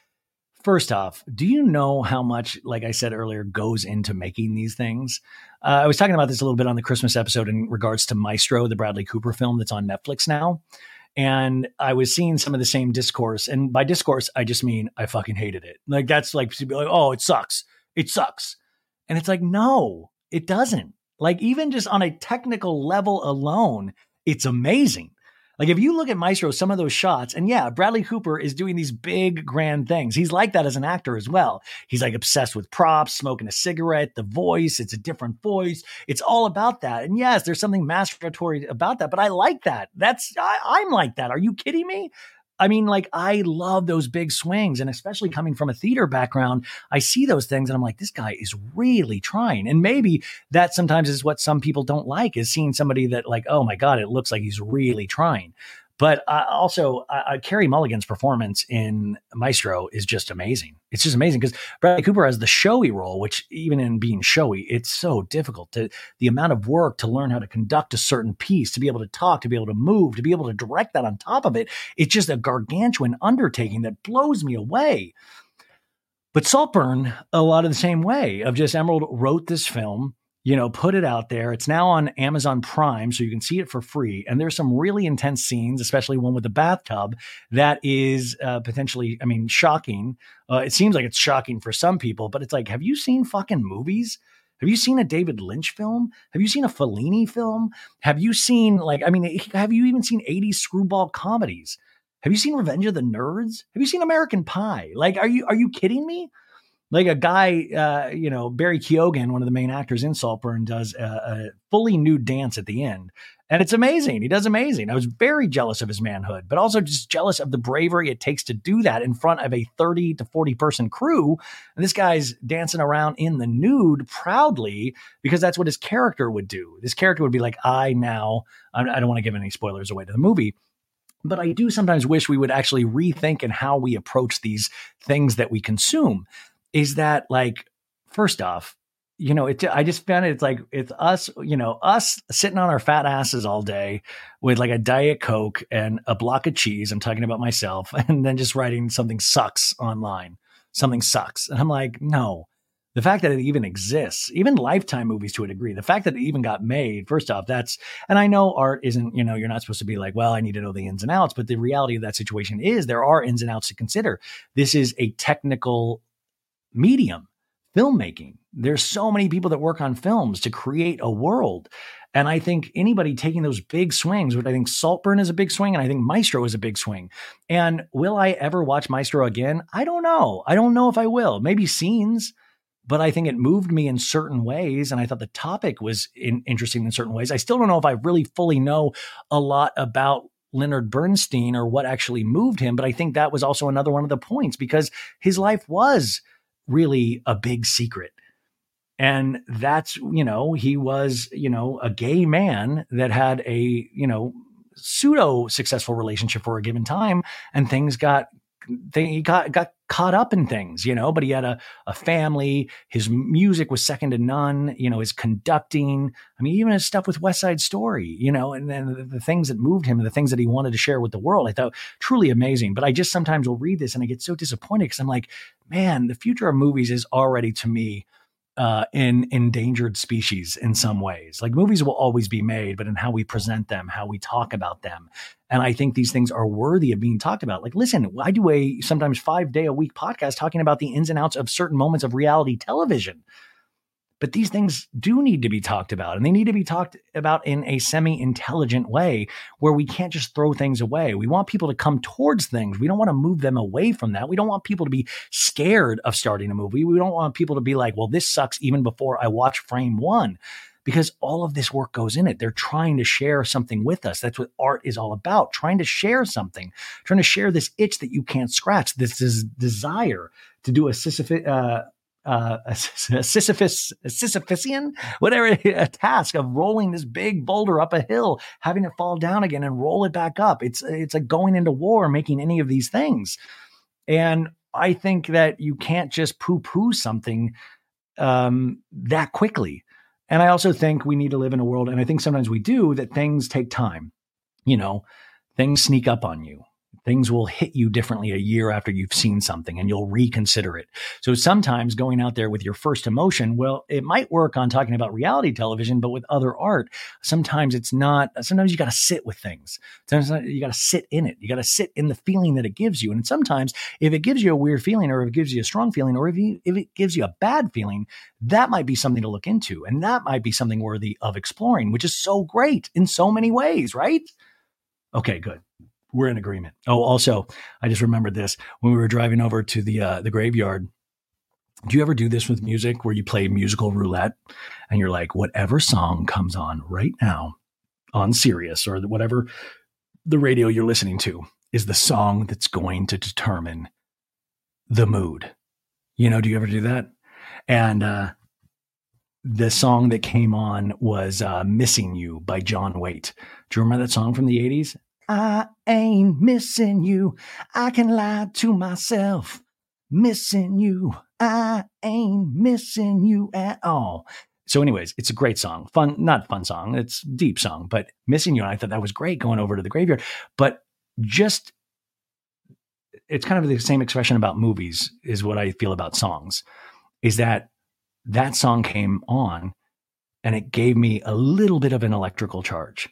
first off do you know how much like i said earlier goes into making these things? Uh, i was talking about this a little bit on the christmas episode in regards to maestro the bradley cooper film that's on netflix now. And i was seeing some of the same discourse. And by discourse i just mean i fucking hated it. Like that's like like oh it sucks. It sucks. And it's like no it doesn't. Like, even just on a technical level alone, it's amazing. Like, if you look at Maestro, some of those shots, and yeah, Bradley Cooper is doing these big, grand things. He's like that as an actor as well. He's like obsessed with props, smoking a cigarette, the voice, it's a different voice. It's all about that. And yes, there's something masturbatory about that, but I like that. That's, I, I'm like that. Are you kidding me? I mean, like, I love those big swings. And especially coming from a theater background, I see those things and I'm like, this guy is really trying. And maybe that sometimes is what some people don't like is seeing somebody that, like, oh my God, it looks like he's really trying. But uh, also, uh, Carey Mulligan's performance in Maestro is just amazing. It's just amazing because Bradley Cooper has the showy role, which even in being showy, it's so difficult to the amount of work to learn how to conduct a certain piece, to be able to talk, to be able to move, to be able to direct that on top of it. It's just a gargantuan undertaking that blows me away. But Saltburn, a lot of the same way of just Emerald wrote this film you know, put it out there. It's now on Amazon Prime, so you can see it for free. And there's some really intense scenes, especially one with the bathtub, that is uh, potentially, I mean, shocking. Uh, it seems like it's shocking for some people, but it's like, have you seen fucking movies? Have you seen a David Lynch film? Have you seen a Fellini film? Have you seen like, I mean, have you even seen 80s screwball comedies? Have you seen Revenge of the Nerds? Have you seen American Pie? Like, are you are you kidding me? Like a guy, uh, you know, Barry Keoghan, one of the main actors in Saltburn, does a, a, fully nude dance at the end. And it's amazing. He does amazing. I was very jealous of his manhood, but also just jealous of the bravery it takes to do that in front of a 30 to 40 person crew. And this guy's dancing around in the nude proudly because that's what his character would do. This character would be like, I now, I don't want to give any spoilers away to the movie, but I do sometimes wish we would actually rethink in how we approach these things that we consume is that like first off you know it i just found it, it's like it's us you know us sitting on our fat asses all day with like a diet coke and a block of cheese i'm talking about myself [LAUGHS] and then just writing something sucks online something sucks and i'm like no the fact that it even exists even lifetime movies to a degree the fact that it even got made first off that's and i know art isn't you know you're not supposed to be like well i need to know the ins and outs but the reality of that situation is there are ins and outs to consider. This is a technical medium, filmmaking. There's so many people that work on films to create a world. And I think anybody taking those big swings, which I think Saltburn is a big swing, and I think Maestro is a big swing. And will I ever watch Maestro again? I don't know. I don't know if I will. Maybe scenes, but I think it moved me in certain ways. And I thought the topic was in, interesting in certain ways. I still don't know if I really fully know a lot about Leonard Bernstein or what actually moved him, but I think that was also another one of the points because his life was really a big secret. And that's, you know, he was, you know, a gay man that had a, you know, pseudo successful relationship for a given time and things got they, he got got caught up in things, you know, but he had a, a family. His music was second to none, you know, his conducting. I mean, even his stuff with West Side Story, you know, and then the, the, things that moved him and the things that he wanted to share with the world, I thought truly amazing. But I just sometimes will read this and I get so disappointed because I'm like, man, the future of movies is already to me uh, in endangered species in some ways. Like movies will always be made, but in how we present them, how we talk about them. And I think these things are worthy of being talked about. Like, listen, I do a sometimes five day a week podcast talking about the ins and outs of certain moments of reality television. But these things do need to be talked about, and they need to be talked about in a semi intelligent way where we can't just throw things away. We want people to come towards things. We don't want to move them away from that. We don't want people to be scared of starting a movie. We don't want people to be like, well, this sucks even before I watch frame one because all of this work goes in it. They're trying to share something with us. That's what art is all about trying to share something, trying to share this itch that you can't scratch, this is desire to do a Sisyphus, uh, uh, a, Sisyphus, a Sisyphusian, whatever, a task of rolling this big boulder up a hill, having it fall down again and roll it back up. It's it's like going into war, making any of these things, and I think that you can't just poo poo something um, that quickly. And I also think we need to live in a world, and I think sometimes we do, that things take time. You know, things sneak up on you things will hit you differently a year after you've seen something and you'll reconsider it. So sometimes going out there with your first emotion, well, it might work on talking about reality television, but with other art, sometimes it's not, sometimes you got to sit with things. Sometimes you got to sit in it. You got to sit in the feeling that it gives you. And sometimes if it gives you a weird feeling or if it gives you a strong feeling or if, you, if it gives you a bad feeling, that might be something to look into. And that might be something worthy of exploring, which is so great in so many ways, right? Okay, good we're in agreement. Oh, also, I just remembered this when we were driving over to the uh, the graveyard. Do you ever do this with music where you play musical roulette and you're like, whatever song comes on right now on Sirius or whatever the radio you're listening to is the song that's going to determine the mood. You know, do you ever do that? And uh, the song that came on was uh, Missing You by John Waite. Do you remember that song from the 80s? I ain't missing you. I can lie to myself. Missing you. I ain't missing you at all. So, anyways, it's a great song. Fun, not fun song. It's deep song, but missing you. And I thought that was great going over to the graveyard. But just, it's kind of the same expression about movies, is what I feel about songs, is that that song came on and it gave me a little bit of an electrical charge,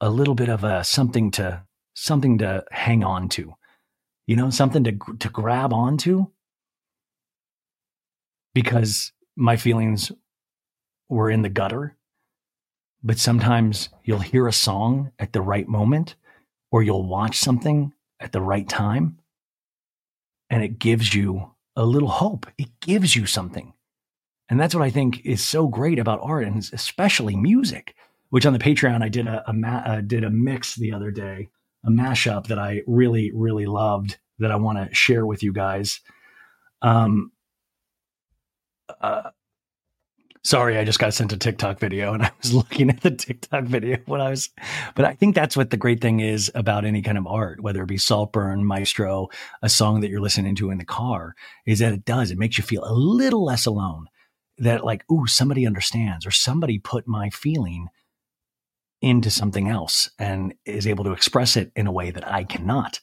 a little bit of a something to, something to hang on to, you know, something to, to grab onto because my feelings were in the gutter. But sometimes you'll hear a song at the right moment, or you'll watch something at the right time, and it gives you a little hope. It gives you something. And that's what I think is so great about art, and especially music. Which on the Patreon I did a, a ma- uh, did a mix the other day, a mashup that I really really loved that I want to share with you guys. Um, uh, sorry, I just got sent a TikTok video and [LAUGHS] I was looking at the TikTok video when I was, but I think that's what the great thing is about any kind of art, whether it be Saltburn, Maestro, a song that you're listening to in the car, is that it does, it makes you feel a little less alone. That like, ooh, somebody understands or somebody put my feeling into something else and is able to express it in a way that I cannot.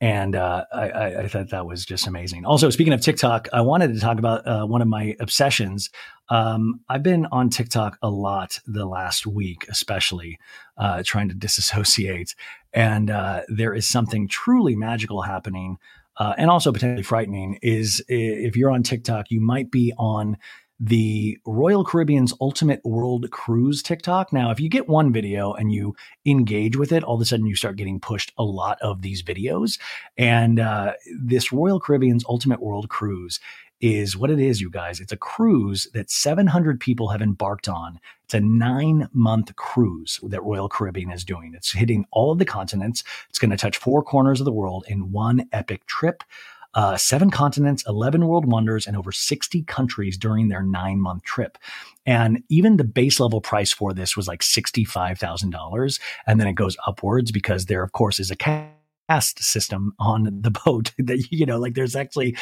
And uh, I, I, thought that was just amazing. Also, speaking of TikTok, I wanted to talk about uh, one of my obsessions. Um, I've been on TikTok a lot the last week, especially uh, trying to disassociate. And uh, there is something truly magical happening. Uh, and also potentially frightening is if you're on TikTok, you might be on the Royal Caribbean's Ultimate World Cruise TikTok. Now, if you get one video and you engage with it, all of a sudden you start getting pushed a lot of these videos. And uh, this Royal Caribbean's Ultimate World Cruise is what it is, you guys. It's a cruise that 700 people have embarked on. It's a nine month cruise that Royal Caribbean is doing. It's hitting all of the continents. It's going to touch four corners of the world in one epic trip uh, seven continents, 11 world wonders, and over 60 countries during their nine month trip. And even the base level price for this was like $65,000. And then it goes upwards because there, of course, is a caste system on the [LAUGHS] boat that, you know, like there's actually,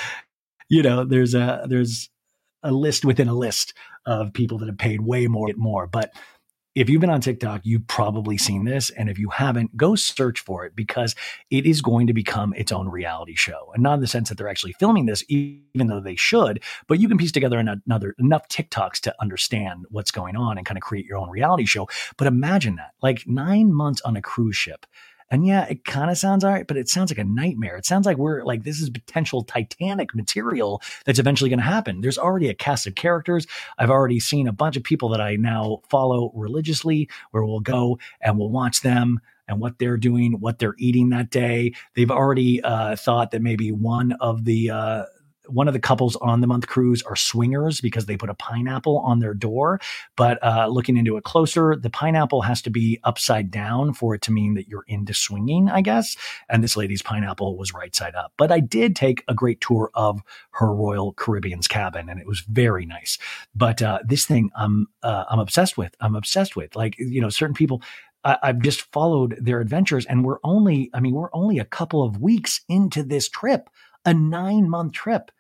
you know, there's a, there's, a list within a list of people that have paid way more, more. But if you've been on TikTok, you've probably seen this. And if you haven't, go search for it because it is going to become its own reality show. And not in the sense that they're actually filming this, even though they should, but you can piece together another enough TikToks to understand what's going on and kind of create your own reality show. But imagine that like nine months on a cruise ship and yeah, it kind of sounds all right, but it sounds like a nightmare. It sounds like we're like, this is potential Titanic material that's eventually going to happen. There's already a cast of characters. I've already seen a bunch of people that I now follow religiously where we'll go and we'll watch them and what they're doing, what they're eating that day. They've already uh, thought that maybe one of the uh, one of the couples on the month cruise are swingers because they put a pineapple on their door. But uh, looking into it closer, the pineapple has to be upside down for it to mean that you're into swinging, I guess. And this lady's pineapple was right side up. But I did take a great tour of her Royal Caribbean's cabin, and it was very nice. But uh, this thing, I'm uh, I'm obsessed with. I'm obsessed with. Like you know, certain people. I've just followed their adventures, and we're only, I mean, we're only a couple of weeks into this trip, a nine month trip.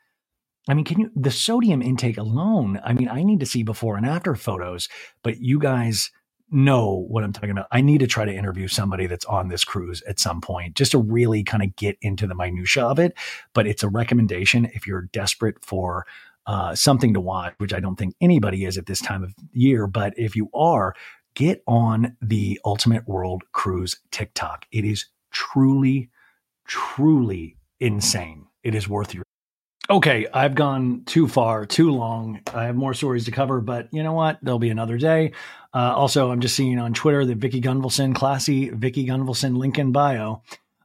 I mean, can you, the sodium intake alone? I mean, I need to see before and after photos, but you guys know what I'm talking about. I need to try to interview somebody that's on this cruise at some point just to really kind of get into the minutia of it. But it's a recommendation if you're desperate for uh, something to watch, which I don't think anybody is at this time of year. But if you are, get on the Ultimate World Cruise TikTok. It is truly, truly insane. It is worth your Okay, I've gone too far, too long. I have more stories to cover, but you know what? There'll be another day. Uh, also, I'm just seeing on Twitter that Vicki Gunvalson, classy Vicki Gunvalson Lincoln bio.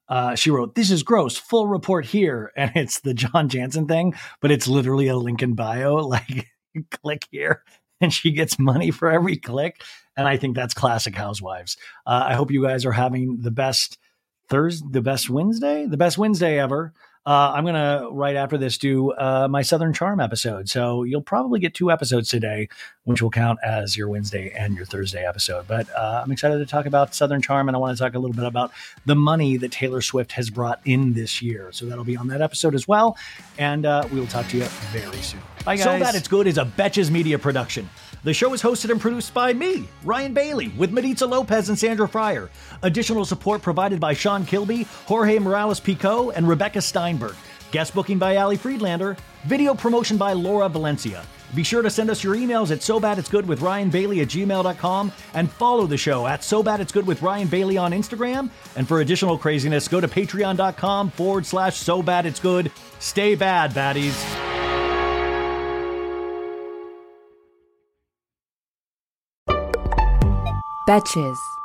Uh, she wrote, "This is gross. Full report here," [LAUGHS] and it's the John Janssen thing, but it's literally a Lincoln bio. [LAUGHS] Like, click here, and she gets money for every click. And I think that's classic Housewives. Uh, I hope you guys are having the best Thursday, the best Wednesday, the best Wednesday ever. Uh, I'm going to, right after this, do uh, my Southern Charm episode. So you'll probably get two episodes today, which will count as your Wednesday and your Thursday episode. But uh, I'm excited to talk about Southern Charm, and I want to talk a little bit about the money that Taylor Swift has brought in this year. So that'll be on that episode as well. And uh, we will talk to you very soon. Bye, guys. So Bad It's Good is a Betches Media production. The show is hosted and produced by me, Ryan Bailey, with Maritza Lopez and Sandra Fryer. Additional support provided by Sean Kilby, Jorge Morales Pico, and Rebecca Steinberg. Guest booking by Ali Friedlander. Video promotion by Laura Valencia. Be sure to send us your emails at so bad it's good with Ryan Bailey at gmail.com and follow the show at so bad it's good with Ryan Bailey on Instagram. And for additional craziness, go to patreon.com forward slash so bad it's good. Stay bad, baddies. Betches.